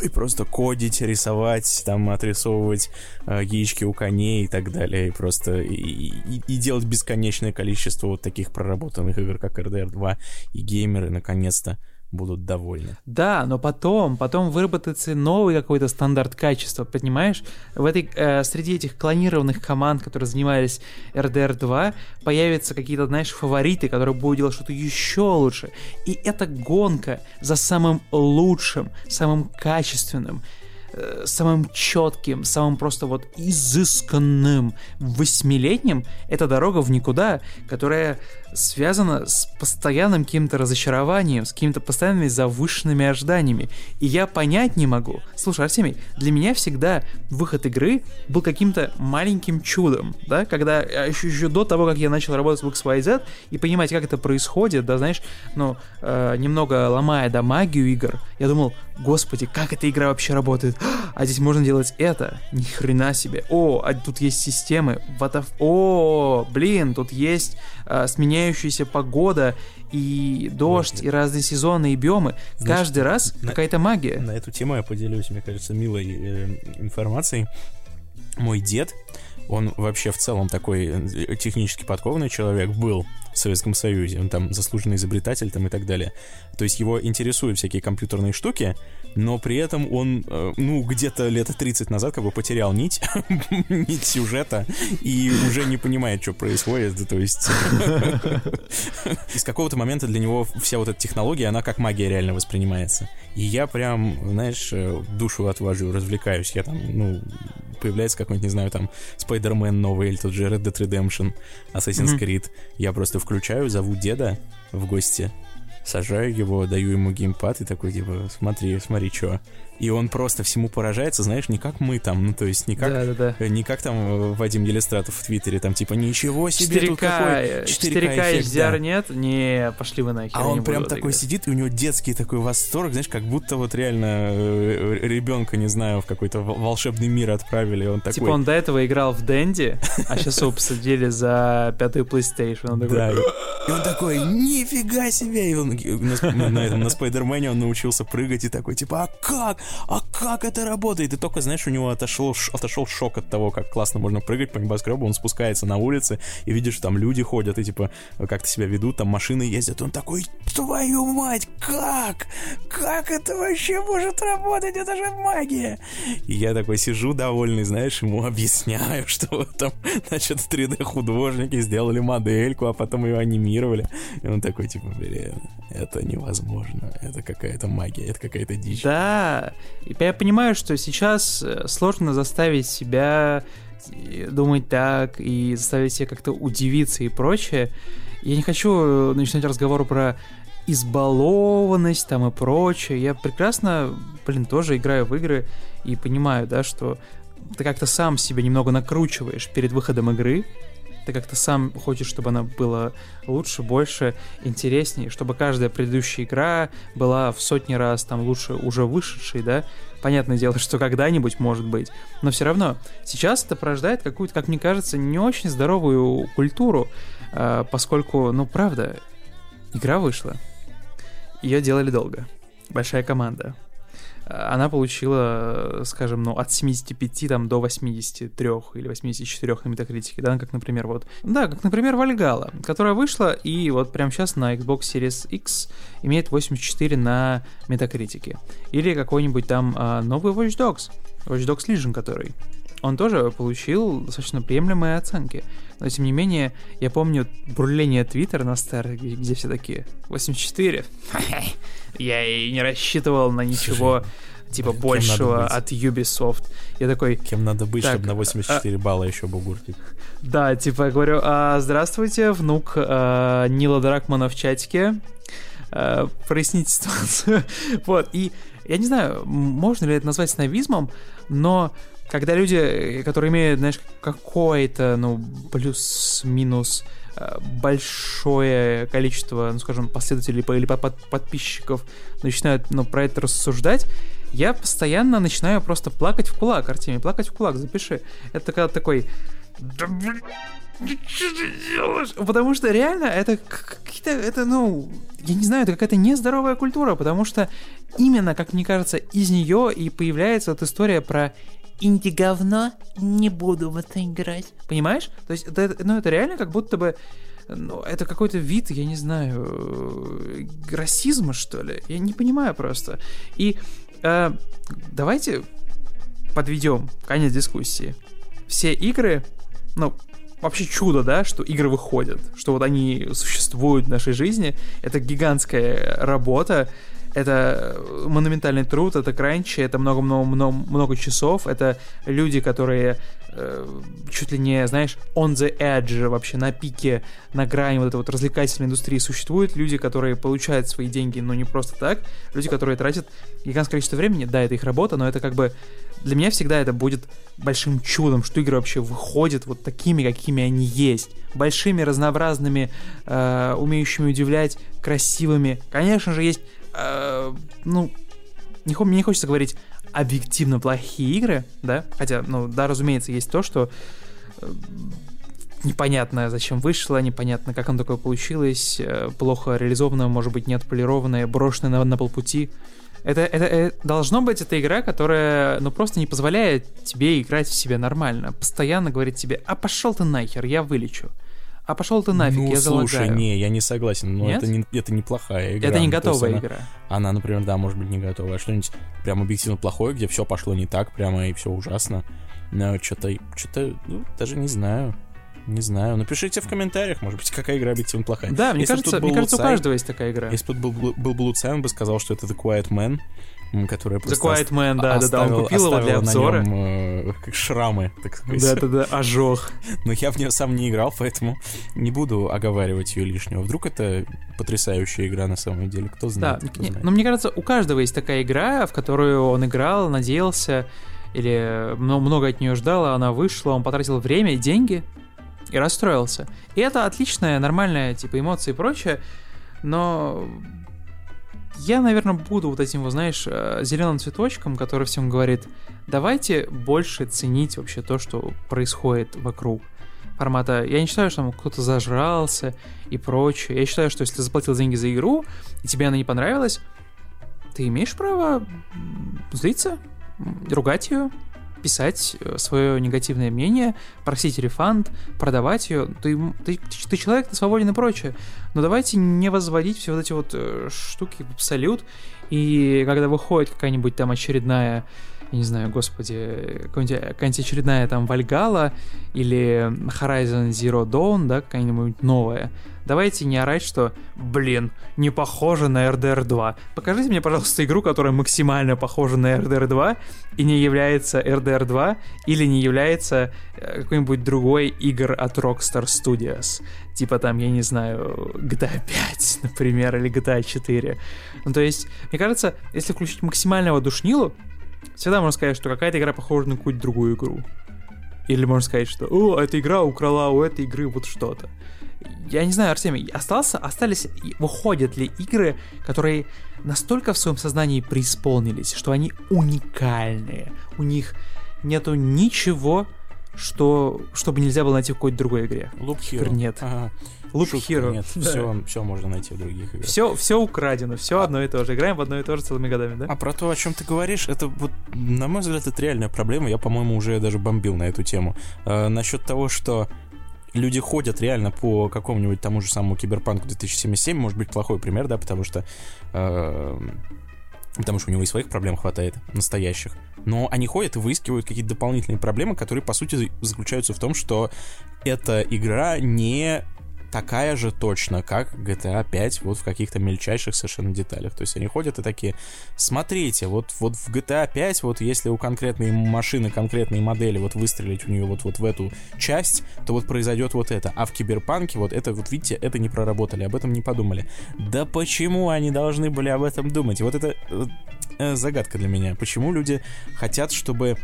и просто кодить, рисовать, там отрисовывать э, яички у коней и так далее, и просто и, и, и делать бесконечное количество вот таких проработанных игр, как RDR 2, и геймеры наконец-то будут довольны. Да, но потом, потом выработается новый какой-то стандарт качества, понимаешь? В этой, э, среди этих клонированных команд, которые занимались RDR 2, появятся какие-то, знаешь, фавориты, которые будут делать что-то еще лучше. И эта гонка за самым лучшим, самым качественным, э, самым четким, самым просто вот изысканным восьмилетним, это дорога в никуда, которая связано с постоянным каким-то разочарованием, с какими-то постоянными завышенными ожиданиями. И я понять не могу. Слушай, Артемий, для меня всегда выход игры был каким-то маленьким чудом, да, когда еще, еще до того, как я начал работать в XYZ и понимать, как это происходит, да, знаешь, ну, э, немного ломая, да, магию игр, я думал, господи, как эта игра вообще работает? А здесь можно делать это? Ни хрена себе. О, а тут есть системы. What the... О, блин, тут есть э, сменяющаяся погода и дождь, вот, и разные сезоны, и биомы. Знаешь, Каждый раз на, какая-то магия. На эту тему я поделюсь, мне кажется, милой э, информацией. Мой дед, он вообще в целом такой э, технически подкованный человек был в Советском Союзе, он там заслуженный изобретатель там и так далее. То есть его интересуют всякие компьютерные штуки, но при этом он, э, ну, где-то лет 30 назад как бы потерял нить, нить сюжета и уже не понимает, что происходит, то есть. Из какого-то момента для него вся вот эта технология, она как магия реально воспринимается. И я прям, знаешь, э, душу отвожу, развлекаюсь, я там, ну, появляется какой-нибудь, не знаю, там, Spider-Man новый или тот же Red Dead Redemption, Assassin's Creed, я просто включаю, зову деда в гости, сажаю его, даю ему геймпад и такой, типа, смотри, смотри, что. И он просто всему поражается, знаешь, не как мы там, ну, то есть не как, да, да, да. Не как там э, Вадим Елистратов в Твиттере, там, типа, ничего себе, 4K, тут какой 4K, 4K эффект, HDR да. нет? Не, пошли вы нахер. А он прям такой играть. сидит, и у него детский такой восторг, знаешь, как будто вот реально э, ребенка, не знаю, в какой-то волшебный мир отправили, он такой... Типа он до этого играл в Дэнди, а сейчас его посадили за пятую PlayStation, он такой... Да, и он такой, нифига себе! И он на, на, этом, на Спайдермене он научился прыгать и такой, типа, а как? А как это работает? И только, знаешь, у него отошел, отошел шок от того, как классно можно прыгать по небоскребу, он спускается на улице и видишь, там люди ходят и, типа, как-то себя ведут, там машины ездят, он такой, твою мать, как? Как это вообще может работать? Это же магия! И я такой сижу довольный, знаешь, ему объясняю, что там, значит, 3D-художники сделали модельку, а потом ее анимировали. И он такой, типа, блин, это невозможно, это какая-то магия, это какая-то дичь. Да, и я понимаю, что сейчас э, сложно заставить себя э, думать так и заставить себя как-то удивиться и прочее. Я не хочу э, начинать разговор про избалованность там и прочее. Я прекрасно, блин, тоже играю в игры и понимаю, да, что ты как-то сам себя немного накручиваешь перед выходом игры, ты как-то сам хочешь, чтобы она была лучше, больше, интереснее, чтобы каждая предыдущая игра была в сотни раз там лучше уже вышедшей, да. Понятное дело, что когда-нибудь может быть, но все равно сейчас это порождает какую-то, как мне кажется, не очень здоровую культуру, а, поскольку, ну правда, игра вышла, ее делали долго, большая команда, она получила, скажем, ну, от 75 там, до 83 или 84 на метакритике, да, как, например, вот, да, как, например, Вальгала, которая вышла и вот прямо сейчас на Xbox Series X имеет 84 на метакритике. Или какой-нибудь там а, новый Watch Dogs, Watch Dogs Legion, который он тоже получил достаточно приемлемые оценки. Но, тем не менее, я помню бурление Твиттера на старте, где все такие 84. Я и не рассчитывал на ничего типа большего от Ubisoft. Я такой... Кем надо быть, так, чтобы на 84 а, балла еще бугуртить? Да, типа я говорю, а, здравствуйте, внук а, Нила Дракмана в чатике. А, проясните ситуацию. вот, и я не знаю, можно ли это назвать снобизмом, но когда люди, которые имеют, знаешь, какое-то, ну, плюс-минус э, большое количество, ну, скажем, последователей или подписчиков начинают, ну, про это рассуждать, я постоянно начинаю просто плакать в кулак, Артемий, плакать в кулак, запиши. Это когда такой, Да блин, что ты делаешь? Потому что реально это какие-то, это, ну, я не знаю, это какая-то нездоровая культура, потому что именно, как мне кажется, из нее и появляется вот история про инди-говно, не буду в это играть. Понимаешь? То есть, это, ну, это реально как будто бы ну, это какой-то вид, я не знаю, э, расизма, что ли. Я не понимаю просто. И э, давайте подведем конец дискуссии. Все игры, ну, вообще чудо, да, что игры выходят, что вот они существуют в нашей жизни. Это гигантская работа, это монументальный труд, это кранчи, это много-много много часов, это люди, которые э, чуть ли не, знаешь, on the edge, вообще на пике, на грани вот этой вот развлекательной индустрии существуют люди, которые получают свои деньги, но не просто так, люди, которые тратят гигантское количество времени, да, это их работа, но это как бы для меня всегда это будет большим чудом, что игры вообще выходят вот такими, какими они есть. Большими, разнообразными, э, умеющими удивлять, красивыми. Конечно же, есть э, ну, не, мне не хочется говорить объективно плохие игры, да, хотя, ну, да, разумеется, есть то, что э, непонятно, зачем вышло, непонятно, как оно такое получилось, э, плохо реализованное, может быть, не отполированное, брошенное на, на полпути. Это, это, это должно быть эта игра, которая, ну, просто не позволяет тебе играть в себя нормально. Постоянно говорит тебе, а пошел ты нахер, я вылечу а пошел ты нафиг, ну, я слушай, залагаю. не, я не согласен, но это, не, это неплохая игра. Это не Ну, то готовая есть игра. Она, она, например, да, может быть не готовая, а что-нибудь прям объективно плохое, где все пошло не так, прямо и все ужасно. Но что-то, что-то, ну, даже не знаю. Не знаю. Напишите в комментариях, может быть, какая игра объективно плохая. Да, мне Если кажется, был мне кажется, у Луцай- каждого есть такая игра. Если бы тут был, был бы Луцай, он бы сказал, что это The Quiet Man, которая The просто Quiet Man, да, да, да, он купил его для обзора. нем, э, как шрамы, так сказать. Да, да, да, ожог. Но я в нее сам не играл, поэтому не буду оговаривать ее лишнего. Вдруг это потрясающая игра на самом деле, кто Да, знает. кто не- знает. но мне кажется, у каждого есть такая игра, в которую он играл, надеялся, или мно- много от нее ждал, а она вышла, он потратил время и деньги и расстроился. И это отличная, нормальная, типа, эмоции и прочее, но я, наверное, буду вот этим, вот, знаешь, зеленым цветочком, который всем говорит, давайте больше ценить вообще то, что происходит вокруг формата. Я не считаю, что там кто-то зажрался и прочее. Я считаю, что если ты заплатил деньги за игру, и тебе она не понравилась, ты имеешь право злиться, ругать ее, писать свое негативное мнение, просить рефанд, продавать ее. Ты, ты, ты человек, ты свободен и прочее. Но давайте не возводить все вот эти вот э, штуки в абсолют. И когда выходит какая-нибудь там очередная я не знаю, господи, какая-нибудь очередная там Вальгала или Horizon Zero Dawn, да, какая-нибудь новая. Давайте не орать, что, блин, не похоже на RDR 2. Покажите мне, пожалуйста, игру, которая максимально похожа на RDR 2 и не является RDR 2 или не является э, какой-нибудь другой игр от Rockstar Studios. Типа там, я не знаю, GTA 5, например, или GTA 4. Ну, то есть, мне кажется, если включить максимального душнилу, всегда можно сказать, что какая-то игра похожа на какую-то другую игру. Или можно сказать, что «О, эта игра украла у этой игры вот что-то». Я не знаю, Артемий, остался, остались, выходят ли игры, которые настолько в своем сознании преисполнились, что они уникальные. У них нету ничего, что, чтобы нельзя было найти в какой-то другой игре. Loop Hero. нет. Ага. Loop Шутка, Hero. Нет, все, все можно найти в других играх. Все, все украдено, все одно и то же. Играем в одно и то же целыми годами, да? А про то, о чем ты говоришь, это вот, на мой взгляд, это реальная проблема. Я, по-моему, уже даже бомбил на эту тему. Э, насчет того, что люди ходят реально по какому-нибудь тому же самому Киберпанку 2077, может быть, плохой пример, да, потому что э, потому что у него и своих проблем хватает, настоящих. Но они ходят и выискивают какие-то дополнительные проблемы, которые, по сути, за- заключаются в том, что эта игра не такая же точно, как GTA 5, вот в каких-то мельчайших совершенно деталях. То есть они ходят и такие, смотрите, вот, вот в GTA 5, вот если у конкретной машины, конкретной модели вот выстрелить у нее вот, вот в эту часть, то вот произойдет вот это. А в Киберпанке вот это, вот видите, это не проработали, об этом не подумали. Да почему они должны были об этом думать? Вот это э, э, загадка для меня. Почему люди хотят, чтобы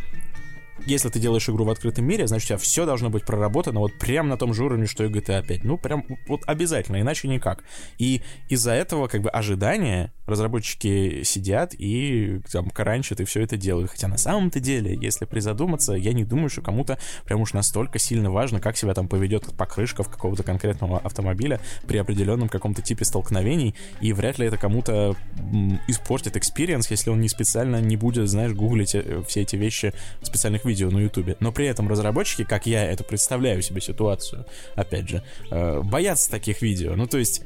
если ты делаешь игру в открытом мире, значит, у тебя все должно быть проработано вот прям на том же уровне, что и GTA 5. Ну, прям вот обязательно, иначе никак. И из-за этого, как бы, ожидания разработчики сидят и там каранчат и все это делают. Хотя на самом-то деле, если призадуматься, я не думаю, что кому-то прям уж настолько сильно важно, как себя там поведет покрышка в какого-то конкретного автомобиля при определенном каком-то типе столкновений, и вряд ли это кому-то испортит experience, если он не специально не будет, знаешь, гуглить э, все эти вещи в специальных видео на ютубе. Но при этом разработчики, как я это представляю себе ситуацию, опять же, э, боятся таких видео. Ну, то есть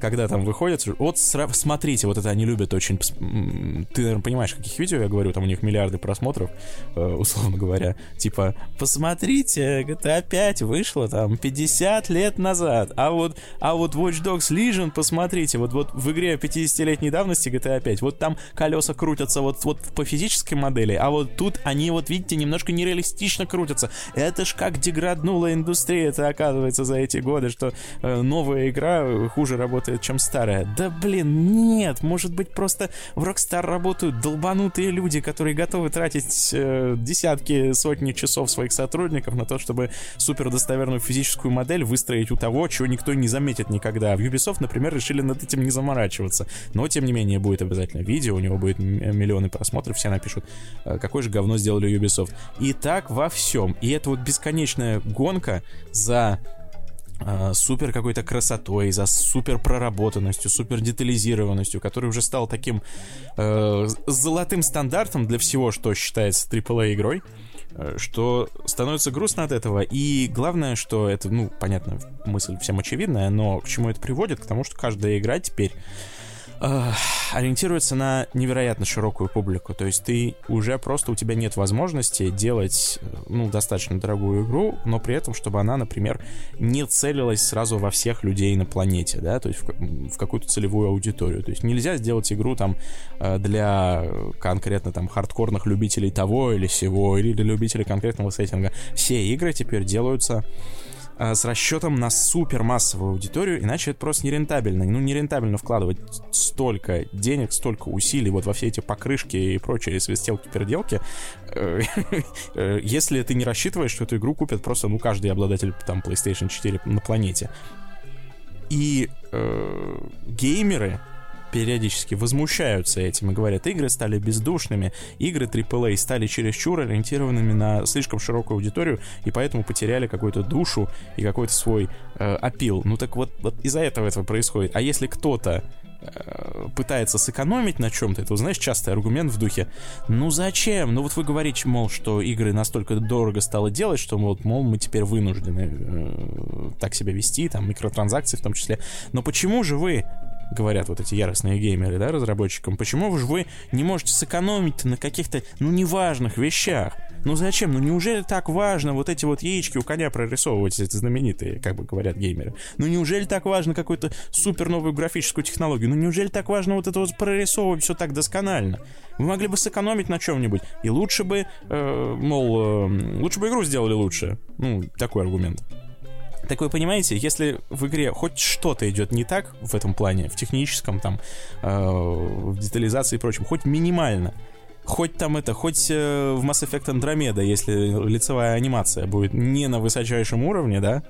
когда там выходят, вот смотрите, вот это они любят очень, ты, наверное, понимаешь, каких видео я говорю, там у них миллиарды просмотров, э, условно говоря, типа, посмотрите, GTA 5 вышло там 50 лет назад, а вот, а вот Watch Dogs Legion, посмотрите, вот, вот в игре 50-летней давности GTA 5, вот там колеса крутятся вот, вот по физической модели, а вот тут они, вот видите, немножко нереалистично крутятся. Это ж как деграднула индустрия, это оказывается за эти годы, что э, новая игра хуже работает работает, чем старая. Да блин, нет, может быть просто в Rockstar работают долбанутые люди, которые готовы тратить э, десятки, сотни часов своих сотрудников на то, чтобы супер достоверную физическую модель выстроить у того, чего никто не заметит никогда. В Ubisoft, например, решили над этим не заморачиваться. Но, тем не менее, будет обязательно видео, у него будет миллионы просмотров, все напишут, э, какое же говно сделали Ubisoft. И так во всем. И это вот бесконечная гонка за а, супер какой-то красотой, за супер проработанностью, супер детализированностью, который уже стал таким э, золотым стандартом для всего, что считается AAA игрой, э, что становится грустно от этого. И главное, что это, ну, понятно, мысль всем очевидная, но к чему это приводит? К тому, что каждая игра теперь ориентируется на невероятно широкую публику. То есть ты уже просто у тебя нет возможности делать ну, достаточно дорогую игру, но при этом, чтобы она, например, не целилась сразу во всех людей на планете, да, то есть в, в какую-то целевую аудиторию. То есть нельзя сделать игру там э, для конкретно там хардкорных любителей того или сего, или для любителей конкретного сеттинга. Все игры теперь делаются Э, с расчетом на супер массовую аудиторию, иначе это просто нерентабельно. Ну, нерентабельно вкладывать столько денег, столько усилий вот во все эти покрышки и прочие свистелки-переделки, э, э, если ты не рассчитываешь, что эту игру купят просто, ну, каждый обладатель там PlayStation 4 на планете. И э, геймеры, периодически возмущаются этим и говорят, игры стали бездушными, игры AAA стали чересчур ориентированными на слишком широкую аудиторию, и поэтому потеряли какую-то душу и какой-то свой э, опил. Ну так вот, вот из-за этого этого происходит. А если кто-то э, пытается сэкономить на чем-то, это, знаешь, частый аргумент в духе, ну зачем? Ну вот вы говорите, мол, что игры настолько дорого стало делать, что, вот, мол, мы теперь вынуждены э, так себя вести, там, микротранзакции в том числе. Но почему же вы говорят вот эти яростные геймеры, да, разработчикам, почему же вы не можете сэкономить на каких-то, ну, неважных вещах? Ну зачем? Ну неужели так важно вот эти вот яички у коня прорисовывать, эти знаменитые, как бы говорят геймеры? Ну неужели так важно какую-то супер новую графическую технологию? Ну неужели так важно вот это вот прорисовывать все так досконально? Вы могли бы сэкономить на чем-нибудь, и лучше бы, э, мол, э, лучше бы игру сделали лучше. Ну, такой аргумент. Так вы понимаете, если в игре хоть что-то идет не так в этом плане, в техническом, там, э, в детализации и прочем, хоть минимально, хоть там это, хоть э, в Mass Effect Andromeda, если лицевая анимация будет не на высочайшем уровне, да,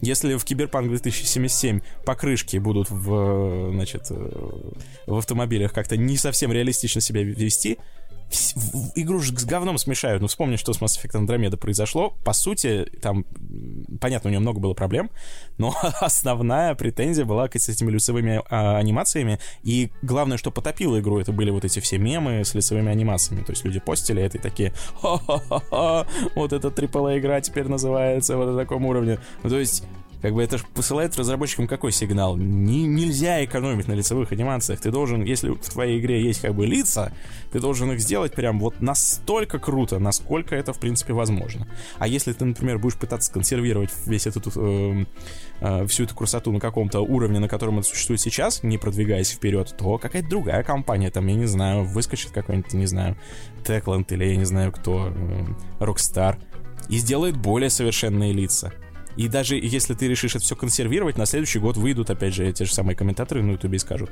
если в Киберпанк 2077 покрышки будут в, значит, э, в автомобилях как-то не совсем реалистично себя вести, игрушек с говном смешают. Ну, вспомни, что с Mass Effect Andromeda произошло. По сути, там, понятно, у него много было проблем, но основная претензия была с этими лицевыми а, анимациями. И главное, что потопило игру, это были вот эти все мемы с лицевыми анимациями. То есть люди постили это и такие, ха-ха-ха, вот эта AAA игра теперь называется вот на таком уровне. Ну, то есть как бы это же посылает разработчикам какой сигнал? Не, нельзя экономить на лицевых анимациях. Ты должен, если в твоей игре есть как бы лица, ты должен их сделать прям вот настолько круто, насколько это в принципе возможно. А если ты, например, будешь пытаться консервировать весь этот э, э, всю эту красоту на каком-то уровне, на котором это существует сейчас, не продвигаясь вперед, то какая-то другая компания, там, я не знаю, выскочит какой-нибудь, не знаю, Techland или я не знаю кто, э, Rockstar, и сделает более совершенные лица. И даже если ты решишь это все консервировать, на следующий год выйдут, опять же, те же самые комментаторы на ютубе и скажут,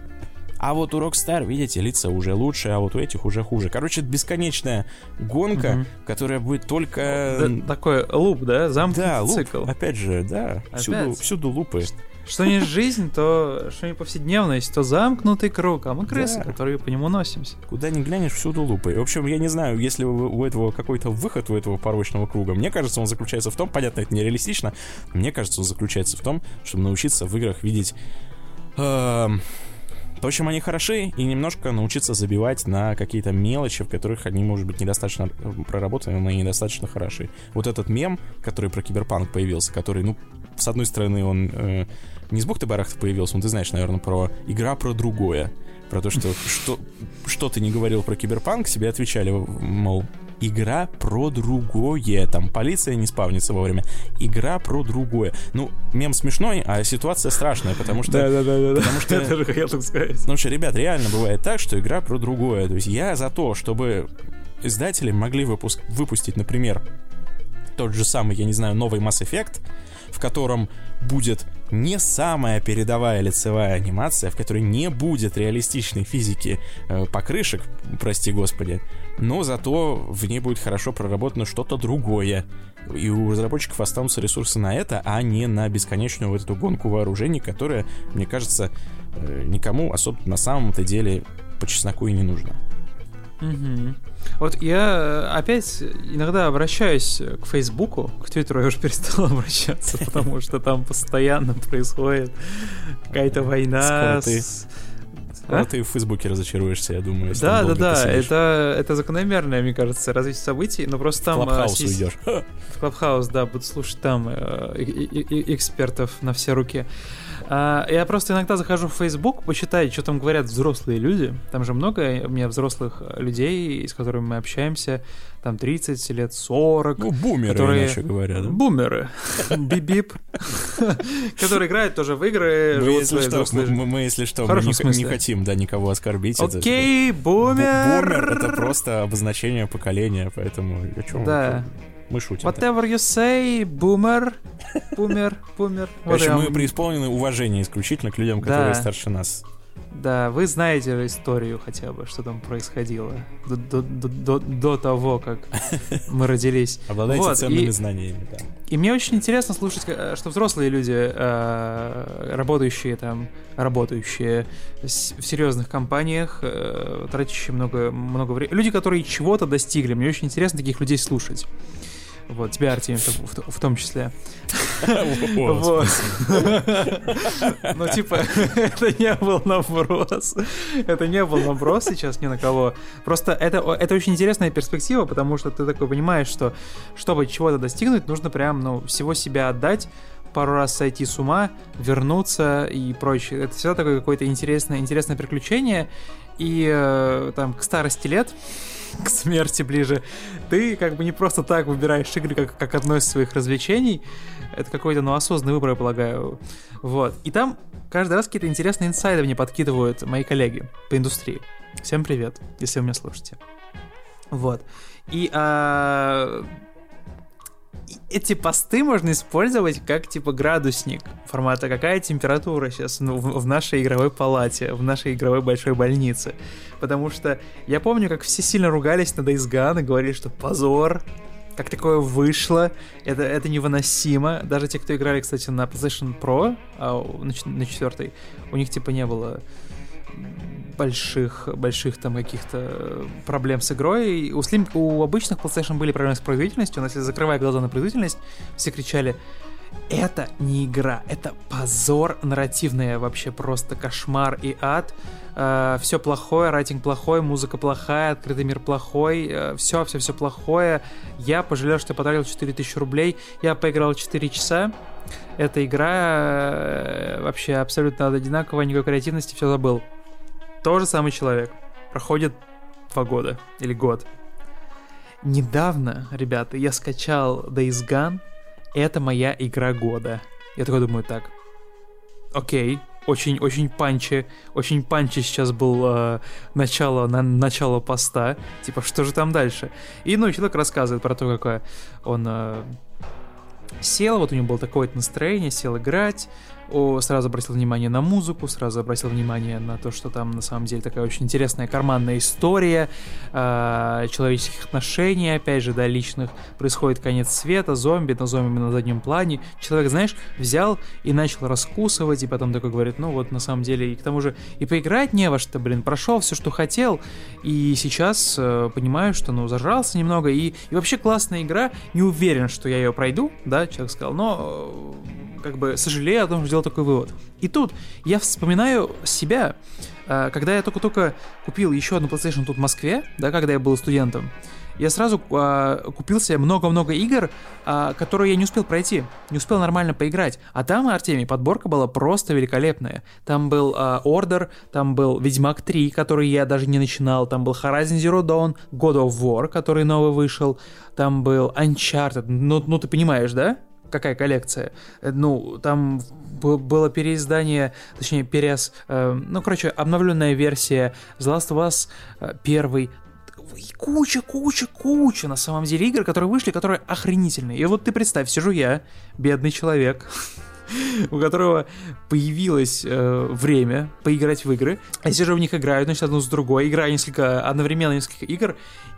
А вот у Rockstar, видите, лица уже лучше, а вот у этих уже хуже. Короче, это бесконечная гонка, угу. которая будет только... Да, такой луп, да? Замкнутый да, луп. цикл. Опять же, да. Опять? Всюду, всюду лупы. Что не жизнь, то что не повседневность, то замкнутый круг, а мы крысы, да. которые по нему носимся. Куда ни глянешь, всюду лупы. В общем, я не знаю, если у этого какой-то выход у этого порочного круга. Мне кажется, он заключается в том, понятно, это нереалистично, мне кажется, он заключается в том, чтобы научиться в играх видеть... Э, то, чем они хороши, и немножко научиться забивать на какие-то мелочи, в которых они, может быть, недостаточно проработаны, но недостаточно хороши. Вот этот мем, который про киберпанк появился, который, ну, с одной стороны, он э, не с бухты барахта появился, он, ты знаешь, наверное, про игра про другое. Про то, что, что, что ты не говорил про киберпанк, себе отвечали, мол, игра про другое. Там полиция не спавнится вовремя. Игра про другое. Ну, мем смешной, а ситуация страшная, потому что... Да-да-да. Потому что... Я тоже хотел так сказать. Ну что, ребят, реально бывает так, что игра про другое. То есть я за то, чтобы издатели могли выпуск... выпустить, например, тот же самый, я не знаю, новый Mass Effect, в котором будет не самая передовая лицевая анимация, в которой не будет реалистичной физики э, покрышек, прости господи, но зато в ней будет хорошо проработано что-то другое. И у разработчиков останутся ресурсы на это, а не на бесконечную вот эту гонку вооружений, которая, мне кажется, э, никому особо на самом-то деле по чесноку и не нужна. Угу. Вот я э, опять иногда обращаюсь к Фейсбуку, к Твиттеру я уже перестал обращаться, потому что там постоянно происходит какая-то война. С... А? ты в Фейсбуке разочаруешься, я думаю. Да, да, да, это, это закономерное, мне кажется, развитие событий, но просто там... В Clubhouse а, уйдешь. В Clubhouse, да, буду слушать там э, экспертов на все руки. А, я просто иногда захожу в Facebook, почитать, что там говорят взрослые люди. Там же много у меня взрослых людей, с которыми мы общаемся. Там 30 лет, 40. Ну, бумеры, которые... иначе говоря. Да? Бумеры. Бип-бип. Которые играют тоже в игры. Мы, если что, мы, если что, мы не, хотим, да, никого оскорбить. Окей, бумер. Бумер — это просто обозначение поколения, поэтому Да. Мы шутим. Whatever you say, бумер, бумер, бумер. Короче, мы преисполнены уважения исключительно к людям, которые старше нас. Да, вы знаете историю хотя бы, что там происходило до, до, до, до того, как мы родились. Обладаете вот, ценными и, знаниями, да. И мне очень интересно слушать, э, что взрослые люди, э, работающие там, работающие в серьезных компаниях, э, тратящие много, много времени, люди, которые чего-то достигли, мне очень интересно таких людей слушать. Вот, тебя, Артемий, в, в том числе. Вот. Ну, типа, это не был наброс. Это не был наброс сейчас ни на кого. Просто это, это очень интересная перспектива, потому что ты такой понимаешь, что чтобы чего-то достигнуть, нужно прям, ну, всего себя отдать, пару раз сойти с ума, вернуться и прочее. Это всегда такое какое-то интересное, интересное приключение. И э, там к старости лет к смерти ближе, ты как бы не просто так выбираешь игры как, как одно из своих развлечений. Это какой-то, ну, осознанный выбор, я полагаю. Вот. И там каждый раз какие-то интересные инсайды мне подкидывают мои коллеги по индустрии. Всем привет, если вы меня слушаете. Вот. И а, эти посты можно использовать как типа градусник формата какая температура сейчас ну, в, нашей игровой палате, в нашей игровой большой больнице. Потому что я помню, как все сильно ругались на Days Gone и говорили, что позор, как такое вышло, это, это невыносимо. Даже те, кто играли, кстати, на PlayStation Pro, а, на четвертой, у них типа не было больших, больших там каких-то проблем с игрой. У, Slim, у обычных PlayStation были проблемы с производительностью, но если закрывая глаза на производительность, все кричали это не игра, это позор нарративный, вообще просто кошмар и ад. Э, все плохое, рейтинг плохой, музыка плохая, открытый мир плохой, э, все, все, все плохое. Я пожалел, что потратил 4000 рублей. Я поиграл 4 часа. Эта игра э, вообще абсолютно одинаковая, никакой креативности, все забыл. Тот же самый человек. Проходит два года или год. Недавно, ребята, я скачал Days Gone. Это моя игра года. Я такой думаю, так. Окей, очень, очень панчи, очень панчи сейчас был э, начало, на, начало поста. Типа, что же там дальше? И, ну, человек рассказывает про то, какое он э, сел, вот у него было такое настроение, сел играть, о, сразу обратил внимание на музыку, сразу обратил внимание на то, что там на самом деле такая очень интересная карманная история э, человеческих отношений, опять же, да, личных. Происходит конец света, зомби, на зомби на заднем плане. Человек, знаешь, взял и начал раскусывать, и потом такой говорит, ну вот на самом деле, и к тому же и поиграть не во что, блин, прошел все, что хотел, и сейчас э, понимаю, что, ну, зажрался немного, и, и вообще классная игра, не уверен, что я ее пройду, да, человек сказал, но э, как бы сожалею о том, что сделал такой вывод. И тут я вспоминаю себя, э, когда я только-только купил еще одну PlayStation тут в Москве, да, когда я был студентом, я сразу э, купил себе много-много игр, э, которые я не успел пройти, не успел нормально поиграть. А там, Артемий, подборка была просто великолепная. Там был э, Order, там был Ведьмак 3, который я даже не начинал, там был Horizon Zero Dawn, God of War, который новый вышел, там был Uncharted, ну, ну ты понимаешь, да? Какая коллекция. Э, ну, там было переиздание, точнее, перес, э, ну, короче, обновленная версия The Last of Us э, первый, куча, куча, куча на самом деле игр, которые вышли, которые охренительные. И вот ты представь, сижу я, бедный человек, у которого появилось э, время поиграть в игры. Я сижу в них играю, значит, одну с другой, играю несколько, одновременно несколько игр,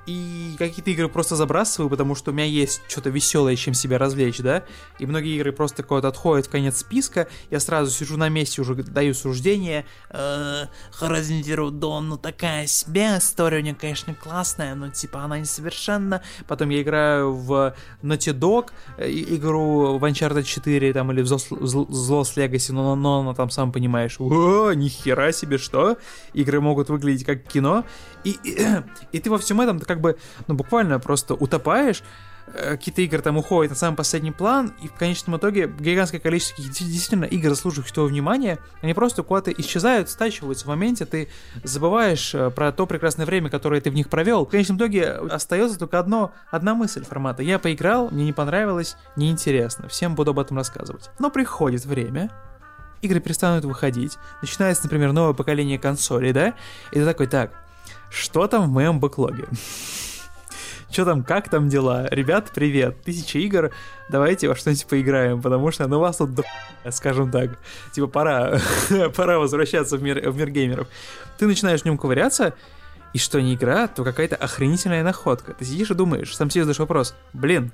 и какие-то игры просто забрасываю, потому что у меня есть что-то веселое, чем себя развлечь, да, и многие игры просто куда-то отходят в конец списка, я сразу сижу на месте, уже даю суждение, э, Horizon Zero Dawn, ну такая себе, история у нее, конечно, классная, но типа она несовершенна, потом я играю в Naughty Dog, э, игру в Uncharted 4, там, или в Lost Legacy, но, но, но там, сам понимаешь, о, нихера себе, что? Игры могут выглядеть как кино, и, и, и ты во всем этом как бы, ну, буквально просто утопаешь, э, какие-то игры там уходят на самый последний план, и в конечном итоге гигантское количество действительно игр, заслуживающих твоего внимания, они просто куда-то исчезают, стачиваются в моменте, ты забываешь э, про то прекрасное время, которое ты в них провел. В конечном итоге остается только одно, одна мысль формата. Я поиграл, мне не понравилось, неинтересно, всем буду об этом рассказывать. Но приходит время, игры перестанут выходить, начинается, например, новое поколение консолей, да, и ты такой, так, что там в моем бэклоге? Что там, как там дела? Ребят, привет, тысяча игр, давайте во что-нибудь поиграем, потому что ну вас тут до скажем так. Типа пора, пора возвращаться в мир, в мир геймеров. Ты начинаешь в нем ковыряться, и что не игра, то какая-то охренительная находка. Ты сидишь и думаешь, сам себе задаешь вопрос, блин,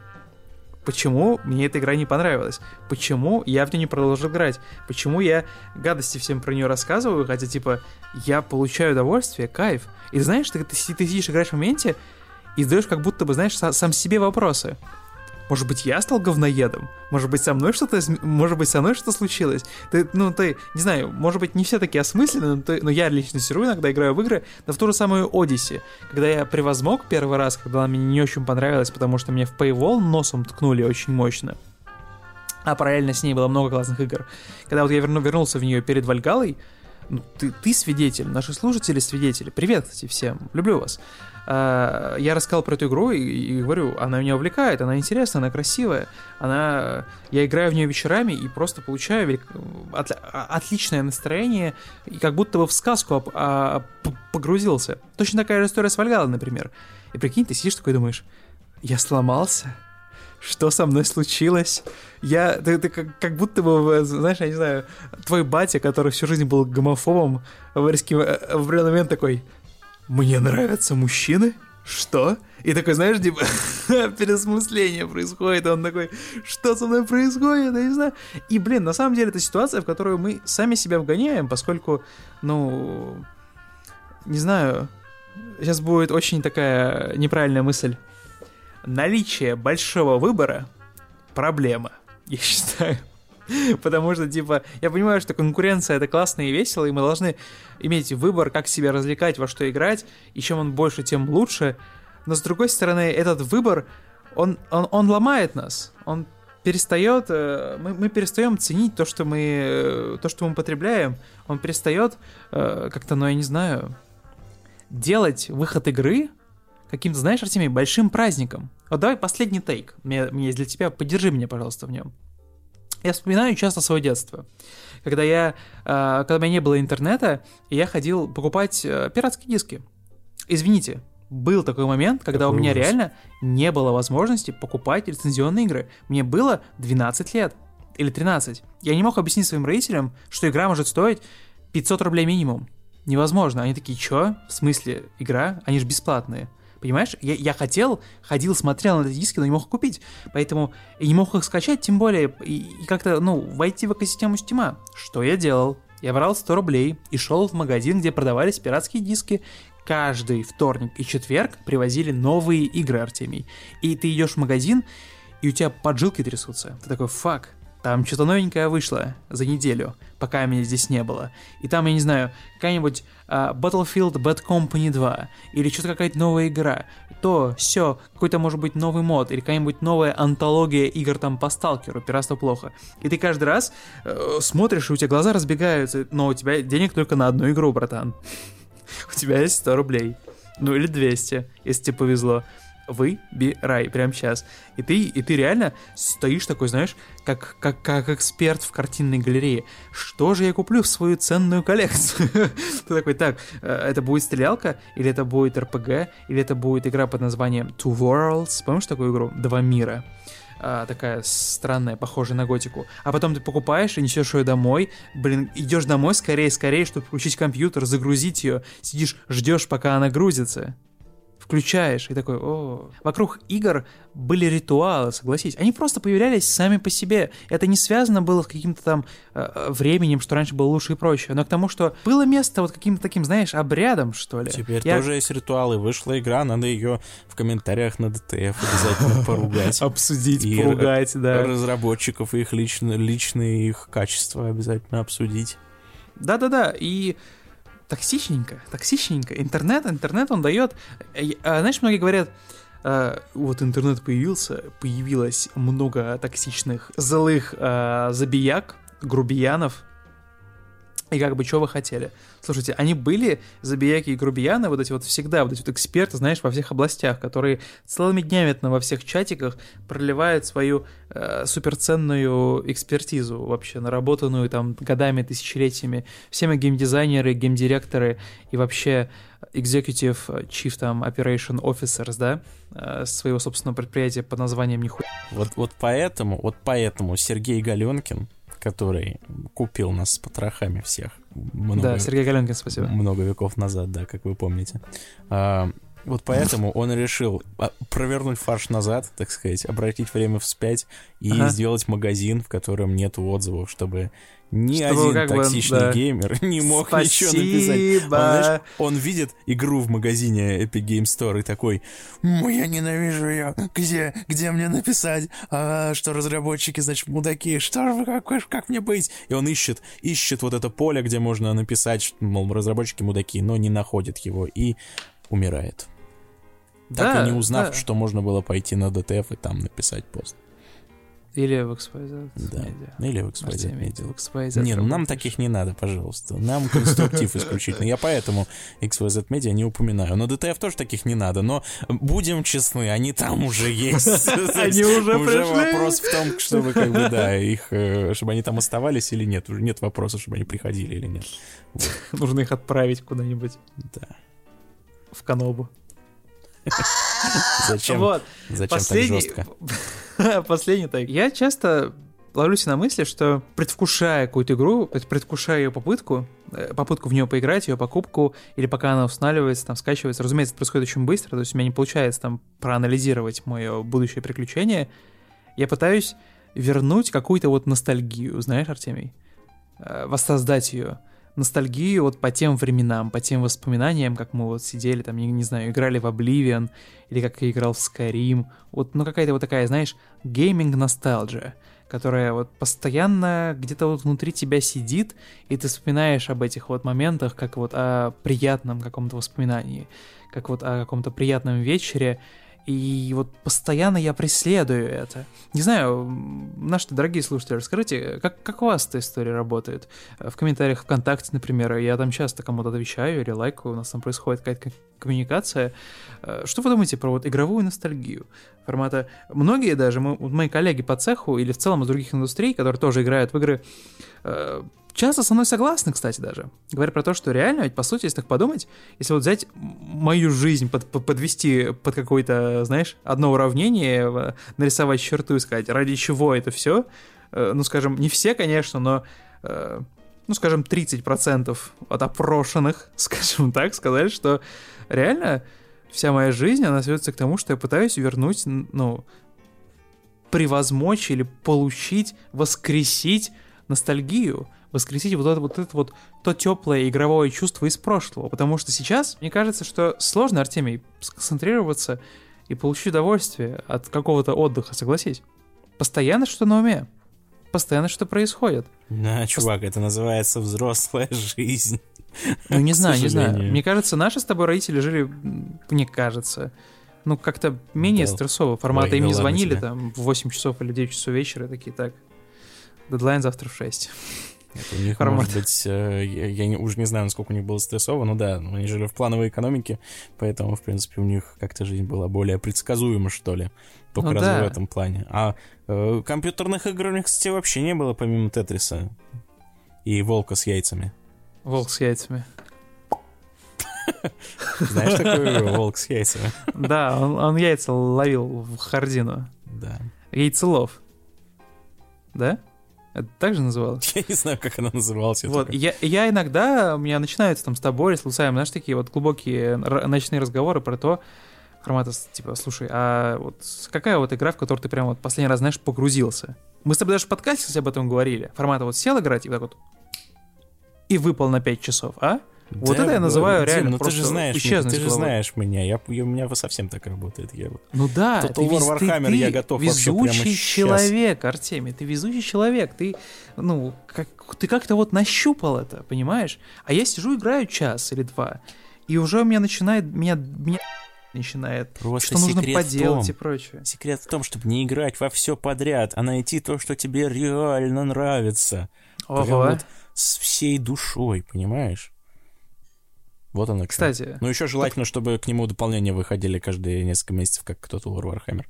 почему мне эта игра не понравилась, почему я в нее не продолжил играть, почему я гадости всем про нее рассказываю, хотя, типа, я получаю удовольствие, кайф. И знаешь, ты, ты, ты сидишь, играешь в моменте и задаешь как будто бы, знаешь, сам себе вопросы. Может быть, я стал говноедом? Может быть, со мной что-то, может быть, со мной что-то случилось? Ты, ну, ты, не знаю, может быть, не все такие осмысленные, но, ты, но я лично сижу иногда играю в игры, да в ту же самую Odyssey, когда я превозмог первый раз, когда она мне не очень понравилась, потому что мне в Paywall носом ткнули очень мощно. А параллельно с ней было много классных игр. Когда вот я верну, вернулся в нее перед Вальгалой, ну, ты, ты свидетель, наши слушатели свидетели. Привет, кстати, всем, люблю вас. А, я рассказал про эту игру и, и говорю, она меня увлекает, она интересная, она красивая, она, я играю в нее вечерами и просто получаю велик... от... отличное настроение и как будто бы в сказку об... а... погрузился. Точно такая же история с Вальгалой, например. И прикинь, ты сидишь такой и думаешь, я сломался, что со мной случилось? Я, ты, ты как, как будто бы, знаешь, я не знаю, твой батя, который всю жизнь был гомофобом, в, в определенный момент такой, мне нравятся мужчины? Что? И такой, знаешь, типа, пересмысление происходит, он такой, что со мной происходит, я не знаю. И, блин, на самом деле это ситуация, в которую мы сами себя вгоняем, поскольку, ну, не знаю, сейчас будет очень такая неправильная мысль. Наличие большого выбора — проблема, я считаю. Потому что, типа, я понимаю, что конкуренция это классно и весело, и мы должны иметь выбор, как себя развлекать, во что играть, и чем он больше, тем лучше. Но с другой стороны, этот выбор, он, он, он ломает нас. Он перестает, э, мы, мы перестаем ценить то, что мы, э, то, что мы потребляем. Он перестает э, как-то, ну я не знаю, делать выход игры каким-то, знаешь, Артемий, большим праздником. Вот давай последний тейк. Мне, мне для тебя. Поддержи меня, пожалуйста, в нем. Я вспоминаю часто свое детство. Когда я, э, когда у меня не было интернета, и я ходил покупать э, пиратские диски. Извините, был такой момент, когда Какой у меня ужас. реально не было возможности покупать лицензионные игры. Мне было 12 лет. или 13. Я не мог объяснить своим родителям, что игра может стоить 500 рублей минимум. Невозможно. Они такие, чё? В смысле, игра? Они же бесплатные. Понимаешь? Я, я хотел, ходил, смотрел на эти диски, но не мог купить. Поэтому и не мог их скачать, тем более, и, и как-то, ну, войти в экосистему Стима. Что я делал? Я брал 100 рублей и шел в магазин, где продавались пиратские диски. Каждый вторник и четверг привозили новые игры, Артемий. И ты идешь в магазин, и у тебя поджилки трясутся. Ты такой, фак, там что-то новенькое вышло за неделю, пока меня здесь не было. И там, я не знаю, какая-нибудь Battlefield Bad Company 2, или что-то какая-то новая игра, то, все, какой-то, может быть, новый мод, или какая-нибудь новая антология игр там по сталкеру, пиратство плохо. И ты каждый раз uh, смотришь, и у тебя глаза разбегаются, но у тебя денег только на одну игру, братан. У тебя есть 100 рублей. Ну или 200, если тебе повезло выбирай прямо сейчас. И ты, и ты реально стоишь такой, знаешь, как, как, как эксперт в картинной галерее. Что же я куплю в свою ценную коллекцию? Ты такой, так, э, это будет стрелялка, или это будет РПГ, или это будет игра под названием Two Worlds. Помнишь такую игру? Два мира а, такая странная, похожая на готику. А потом ты покупаешь и несешь ее домой. Блин, идешь домой скорее, скорее, чтобы включить компьютер, загрузить ее. Сидишь, ждешь, пока она грузится включаешь и такой, о. Вокруг игр были ритуалы, согласись. Они просто появлялись сами по себе. Это не связано было с каким-то там э, временем, что раньше было лучше и проще, но к тому, что было место вот каким-то таким, знаешь, обрядом, что ли. Теперь Я... тоже есть ритуалы. Вышла игра, надо ее в комментариях на ДТФ обязательно поругать. Обсудить, поругать, да. Разработчиков и их личные их качества обязательно обсудить. Да-да-да, и токсичненько, токсичненько. Интернет, интернет он дает... Э, а, знаешь, многие говорят, Uh, вот интернет появился, появилось много токсичных, злых uh, забияк, грубиянов, и как бы, что вы хотели? Слушайте, они были, забияки и грубияны, вот эти вот всегда, вот эти вот эксперты, знаешь, во всех областях, которые целыми днями во всех чатиках проливают свою э, суперценную экспертизу вообще, наработанную там годами, тысячелетиями. Все мы геймдизайнеры, геймдиректоры и вообще executive chief там operation officers, да, э, своего собственного предприятия под названием Нихуя. Вот, вот поэтому, вот поэтому Сергей Галенкин который купил нас с потрохами всех. Много, да, Сергей Галенкин, спасибо. Много веков назад, да, как вы помните. А, вот поэтому он решил а, провернуть фарш назад, так сказать, обратить время вспять и ага. сделать магазин, в котором нет отзывов, чтобы ни Чтобы один токсичный бы, да. геймер не мог Спасибо. ничего написать. Он, знаешь, он видит игру в магазине Epic Game Store и такой, я ненавижу ее, где, где мне написать, а, что разработчики, значит, мудаки, что, как, как мне быть? И он ищет, ищет вот это поле, где можно написать, что, мол, разработчики мудаки, но не находит его и умирает. Так да, и не узнав, да. что можно было пойти на DTF и там написать пост. Или в XYZ да. Media. Или в XYZ Media. XYZ не, ну нам таких не надо, пожалуйста. Нам конструктив исключительно. Я поэтому XYZ Media не упоминаю. Но DTF тоже таких не надо. Но будем честны, они там уже есть. Они уже Уже вопрос в том, чтобы как бы, да, их, э, чтобы они там оставались или нет. Уже нет вопроса, чтобы они приходили или нет. Нужно их отправить куда-нибудь. Да. В Канобу. Зачем? Вот. Зачем Последний... так жестко? Последний так. Я часто ловлюсь на мысли, что предвкушая какую-то игру, предвкушая ее попытку, э, попытку в нее поиграть, ее покупку, или пока она устанавливается, там, скачивается, разумеется, это происходит очень быстро, то есть у меня не получается там проанализировать мое будущее приключение, я пытаюсь вернуть какую-то вот ностальгию, знаешь, Артемий? Э, воссоздать ее ностальгию вот по тем временам, по тем воспоминаниям, как мы вот сидели там, не, не знаю, играли в Oblivion, или как я играл в Skyrim, вот, ну какая-то вот такая, знаешь, гейминг-ностальджия, которая вот постоянно где-то вот внутри тебя сидит, и ты вспоминаешь об этих вот моментах, как вот о приятном каком-то воспоминании, как вот о каком-то приятном вечере, и вот постоянно я преследую это. Не знаю, наши дорогие слушатели, расскажите, как, как у вас эта история работает? В комментариях ВКонтакте, например, я там часто кому-то отвечаю или лайкаю, у нас там происходит какая-то коммуникация. Э, что вы думаете про вот игровую ностальгию? Формата... Многие даже, мы, мои коллеги по цеху или в целом из других индустрий, которые тоже играют в игры, э, часто со мной согласны, кстати, даже. Говорят про то, что реально, ведь по сути, если так подумать, если вот взять мою жизнь, под, под, подвести под какое-то, знаешь, одно уравнение, нарисовать черту и сказать, ради чего это все, э, ну, скажем, не все, конечно, но, э, ну, скажем, 30% от опрошенных, скажем так, сказали, что реально вся моя жизнь, она сводится к тому, что я пытаюсь вернуть, ну, превозмочь или получить, воскресить ностальгию, воскресить вот это вот это вот то теплое игровое чувство из прошлого. Потому что сейчас, мне кажется, что сложно, Артемий, сконцентрироваться и получить удовольствие от какого-то отдыха, согласись. Постоянно что на уме. Постоянно что происходит. Да, чувак, Пост... это называется взрослая жизнь. Ну, не знаю, не знаю. Мне кажется, наши с тобой родители жили, мне кажется, ну, как-то менее да. стрессово. Формата Ой, им не звонили тебе. там в 8 часов или 9 часов вечера, такие, так, дедлайн завтра в 6. Это у них, Формат. может быть, э, я, я не, уже не знаю, насколько у них было стрессово, но да, они жили в плановой экономике, поэтому, в принципе, у них как-то жизнь была более предсказуема, что ли. Только ну, разве да. в этом плане. А э, компьютерных игр у них, кстати, вообще не было, помимо Тетриса и Волка с яйцами. Волк с яйцами. Знаешь такой волк с яйцами? Да, он, он яйца ловил в Хардину. Да. Яйцелов. Да? Это так же называлось? Я не знаю, как она называлась. Вот, я, я иногда, у меня начинаются там с тобой, с Лусаем, знаешь, такие вот глубокие ночные разговоры про то, формата, типа, слушай, а вот какая вот игра, в которую ты прям вот последний раз, знаешь, погрузился? Мы с тобой даже в подкасте об этом говорили. Формата вот сел играть и так вот и выпал на 5 часов, а? Вот да, это я называю Дим, реально ну просто ты же знаешь, исчезнуть Ты же знаешь меня, я, я, у меня совсем так работает. Я, ну да, Total ты, War Warhammer ты, я готов везучий человек, сейчас. Артемий, ты везучий человек, ты, ну, как, ты как-то вот нащупал это, понимаешь? А я сижу, играю час или два, и уже у меня начинает, меня, меня начинает, Просто что нужно поделать том, и прочее. Секрет в том, чтобы не играть во все подряд, а найти то, что тебе реально нравится. Ого. Прям вот с всей душой, понимаешь? Вот оно. Кстати. Ну, еще желательно, так... чтобы к нему дополнения выходили каждые несколько месяцев, как кто-то у Warhammer.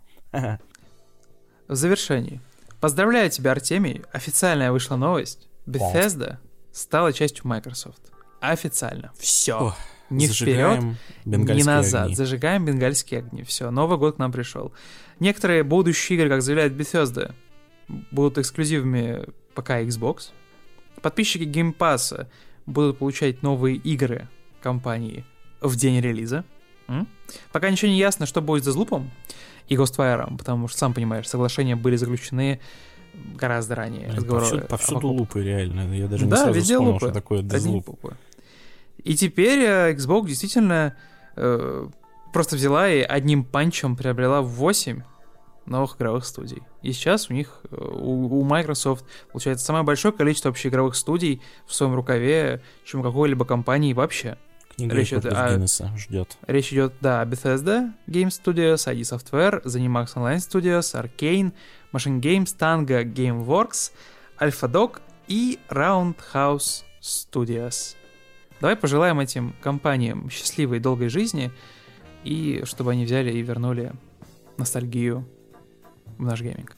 В завершении. Поздравляю тебя, Артемий. Официальная вышла новость. Bethesda стала частью Microsoft. Официально. Все. Не вперед, не назад. Огни. Зажигаем бенгальские огни. Все, Новый год к нам пришел. Некоторые будущие игры, как заявляет Bethesda, будут эксклюзивами пока Xbox. Подписчики Game Pass будут получать новые игры компании в день релиза. М? Пока ничего не ясно, что будет с Deathloop и Ghostwire, потому что, сам понимаешь, соглашения были заключены гораздо ранее. Блин, повсюду, повсюду лупы, реально. Я даже да, не сразу везде вспомнил, лупы. что такое Deathloop. И теперь э, Xbox действительно э, просто взяла и одним панчем приобрела 8 новых игровых студий. И сейчас у них, э, у, у Microsoft, получается, самое большое количество вообще игровых студий в своем рукаве, чем у какой-либо компании вообще. Книга речь идет о... Гиннесса ждет. Речь идет, да, о Bethesda Game Studios, ID Software, ZeniMax Online Studios, Arcane, Machine Games, Tango Gameworks, AlphaDog и Roundhouse Studios. Давай пожелаем этим компаниям счастливой и долгой жизни, и чтобы они взяли и вернули ностальгию в наш гейминг.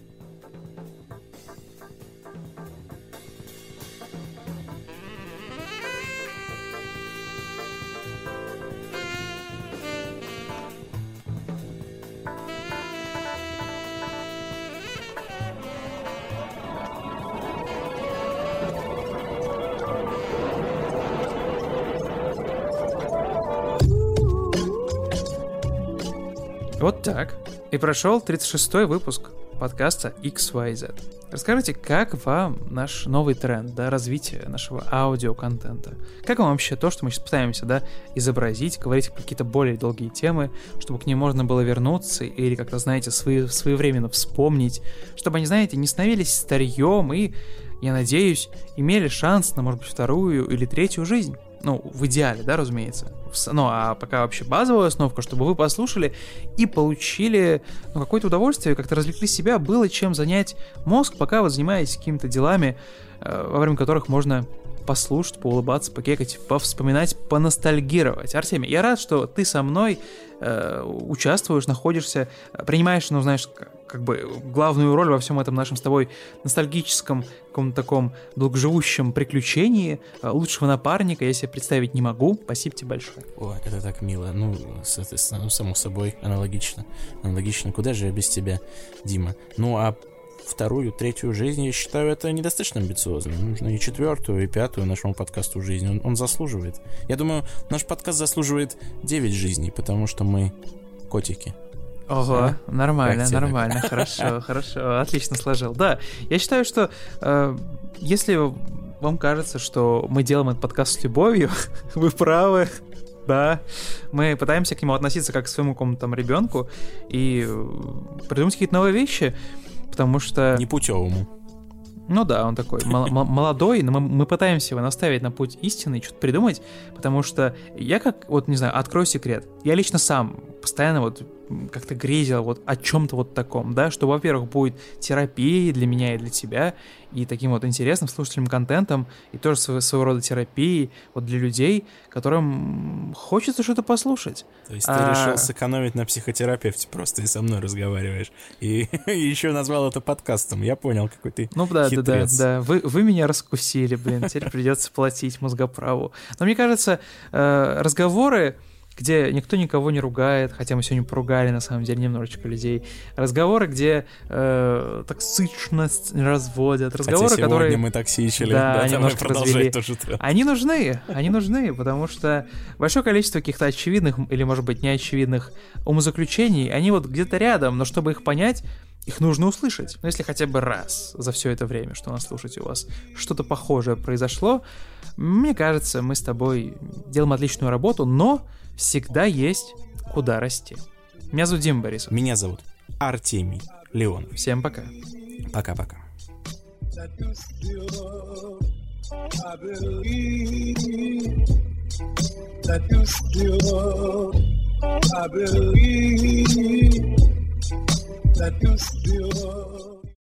Вот так. И прошел 36-й выпуск подкаста XYZ. Расскажите, как вам наш новый тренд, да, развитие нашего аудиоконтента? Как вам вообще то, что мы сейчас пытаемся, да, изобразить, говорить какие-то более долгие темы, чтобы к ним можно было вернуться или как-то, знаете, свои, своевременно вспомнить, чтобы они, знаете, не становились старьем и, я надеюсь, имели шанс на, может быть, вторую или третью жизнь? Ну, в идеале, да, разумеется. Ну, а пока вообще базовая основка, чтобы вы послушали и получили ну, какое-то удовольствие, как-то развлекли себя, было чем занять мозг, пока вы занимаетесь какими-то делами, э, во время которых можно послушать, поулыбаться, покекать, повспоминать, поностальгировать. Артемий, я рад, что ты со мной э, участвуешь, находишься, принимаешь, ну, знаешь, как бы главную роль во всем этом нашем с тобой ностальгическом, каком-то таком долгоживущем приключении. Э, лучшего напарника я себе представить не могу. Спасибо тебе большое. О, это так мило. Ну, соответственно, ну, само собой, аналогично. Аналогично. Куда же я без тебя, Дима? Ну, а вторую, третью жизнь, я считаю, это недостаточно амбициозно. Нужно и четвертую, и пятую нашему подкасту жизнь. Он, он заслуживает. Я думаю, наш подкаст заслуживает 9 жизней, потому что мы котики. Ого, а? нормально, нормально, хорошо, хорошо, отлично сложил. Да, я считаю, что э, если вам кажется, что мы делаем этот подкаст с любовью, вы правы, да, мы пытаемся к нему относиться как к своему какому-то там ребенку и придумать какие-то новые вещи, потому что... Непутевому. Ну да, он такой молодой, но мы, мы пытаемся его наставить на путь истины что-то придумать, потому что я как, вот не знаю, открою секрет, я лично сам постоянно вот как-то грезил вот о чем-то вот таком, да, что, во-первых, будет терапией для меня и для тебя, и таким вот интересным слушательным контентом, и тоже своего, своего рода терапией вот для людей, которым хочется что-то послушать. То есть а... ты решил сэкономить на психотерапевте просто и со мной разговариваешь, и, еще назвал это подкастом, я понял, какой ты Ну да, да, да, да, вы, вы меня раскусили, блин, теперь придется платить мозгоправу. Но мне кажется, э, разговоры где никто никого не ругает, хотя мы сегодня поругали, на самом деле, немножечко людей. Разговоры, где э, токсичность разводят. Разговоры, хотя которые... мы токсичили, да, да немножко развели. Тоже они нужны, они нужны, потому что большое количество каких-то очевидных или, может быть, неочевидных умозаключений, они вот где-то рядом, но чтобы их понять, их нужно услышать. Ну, если хотя бы раз за все это время, что нас слушаете, у вас что-то похожее произошло, мне кажется, мы с тобой делаем отличную работу, но всегда есть куда расти. Меня зовут Дима Борисов. Меня зовут Артемий Леон. Всем пока. Пока-пока. that you still that you still.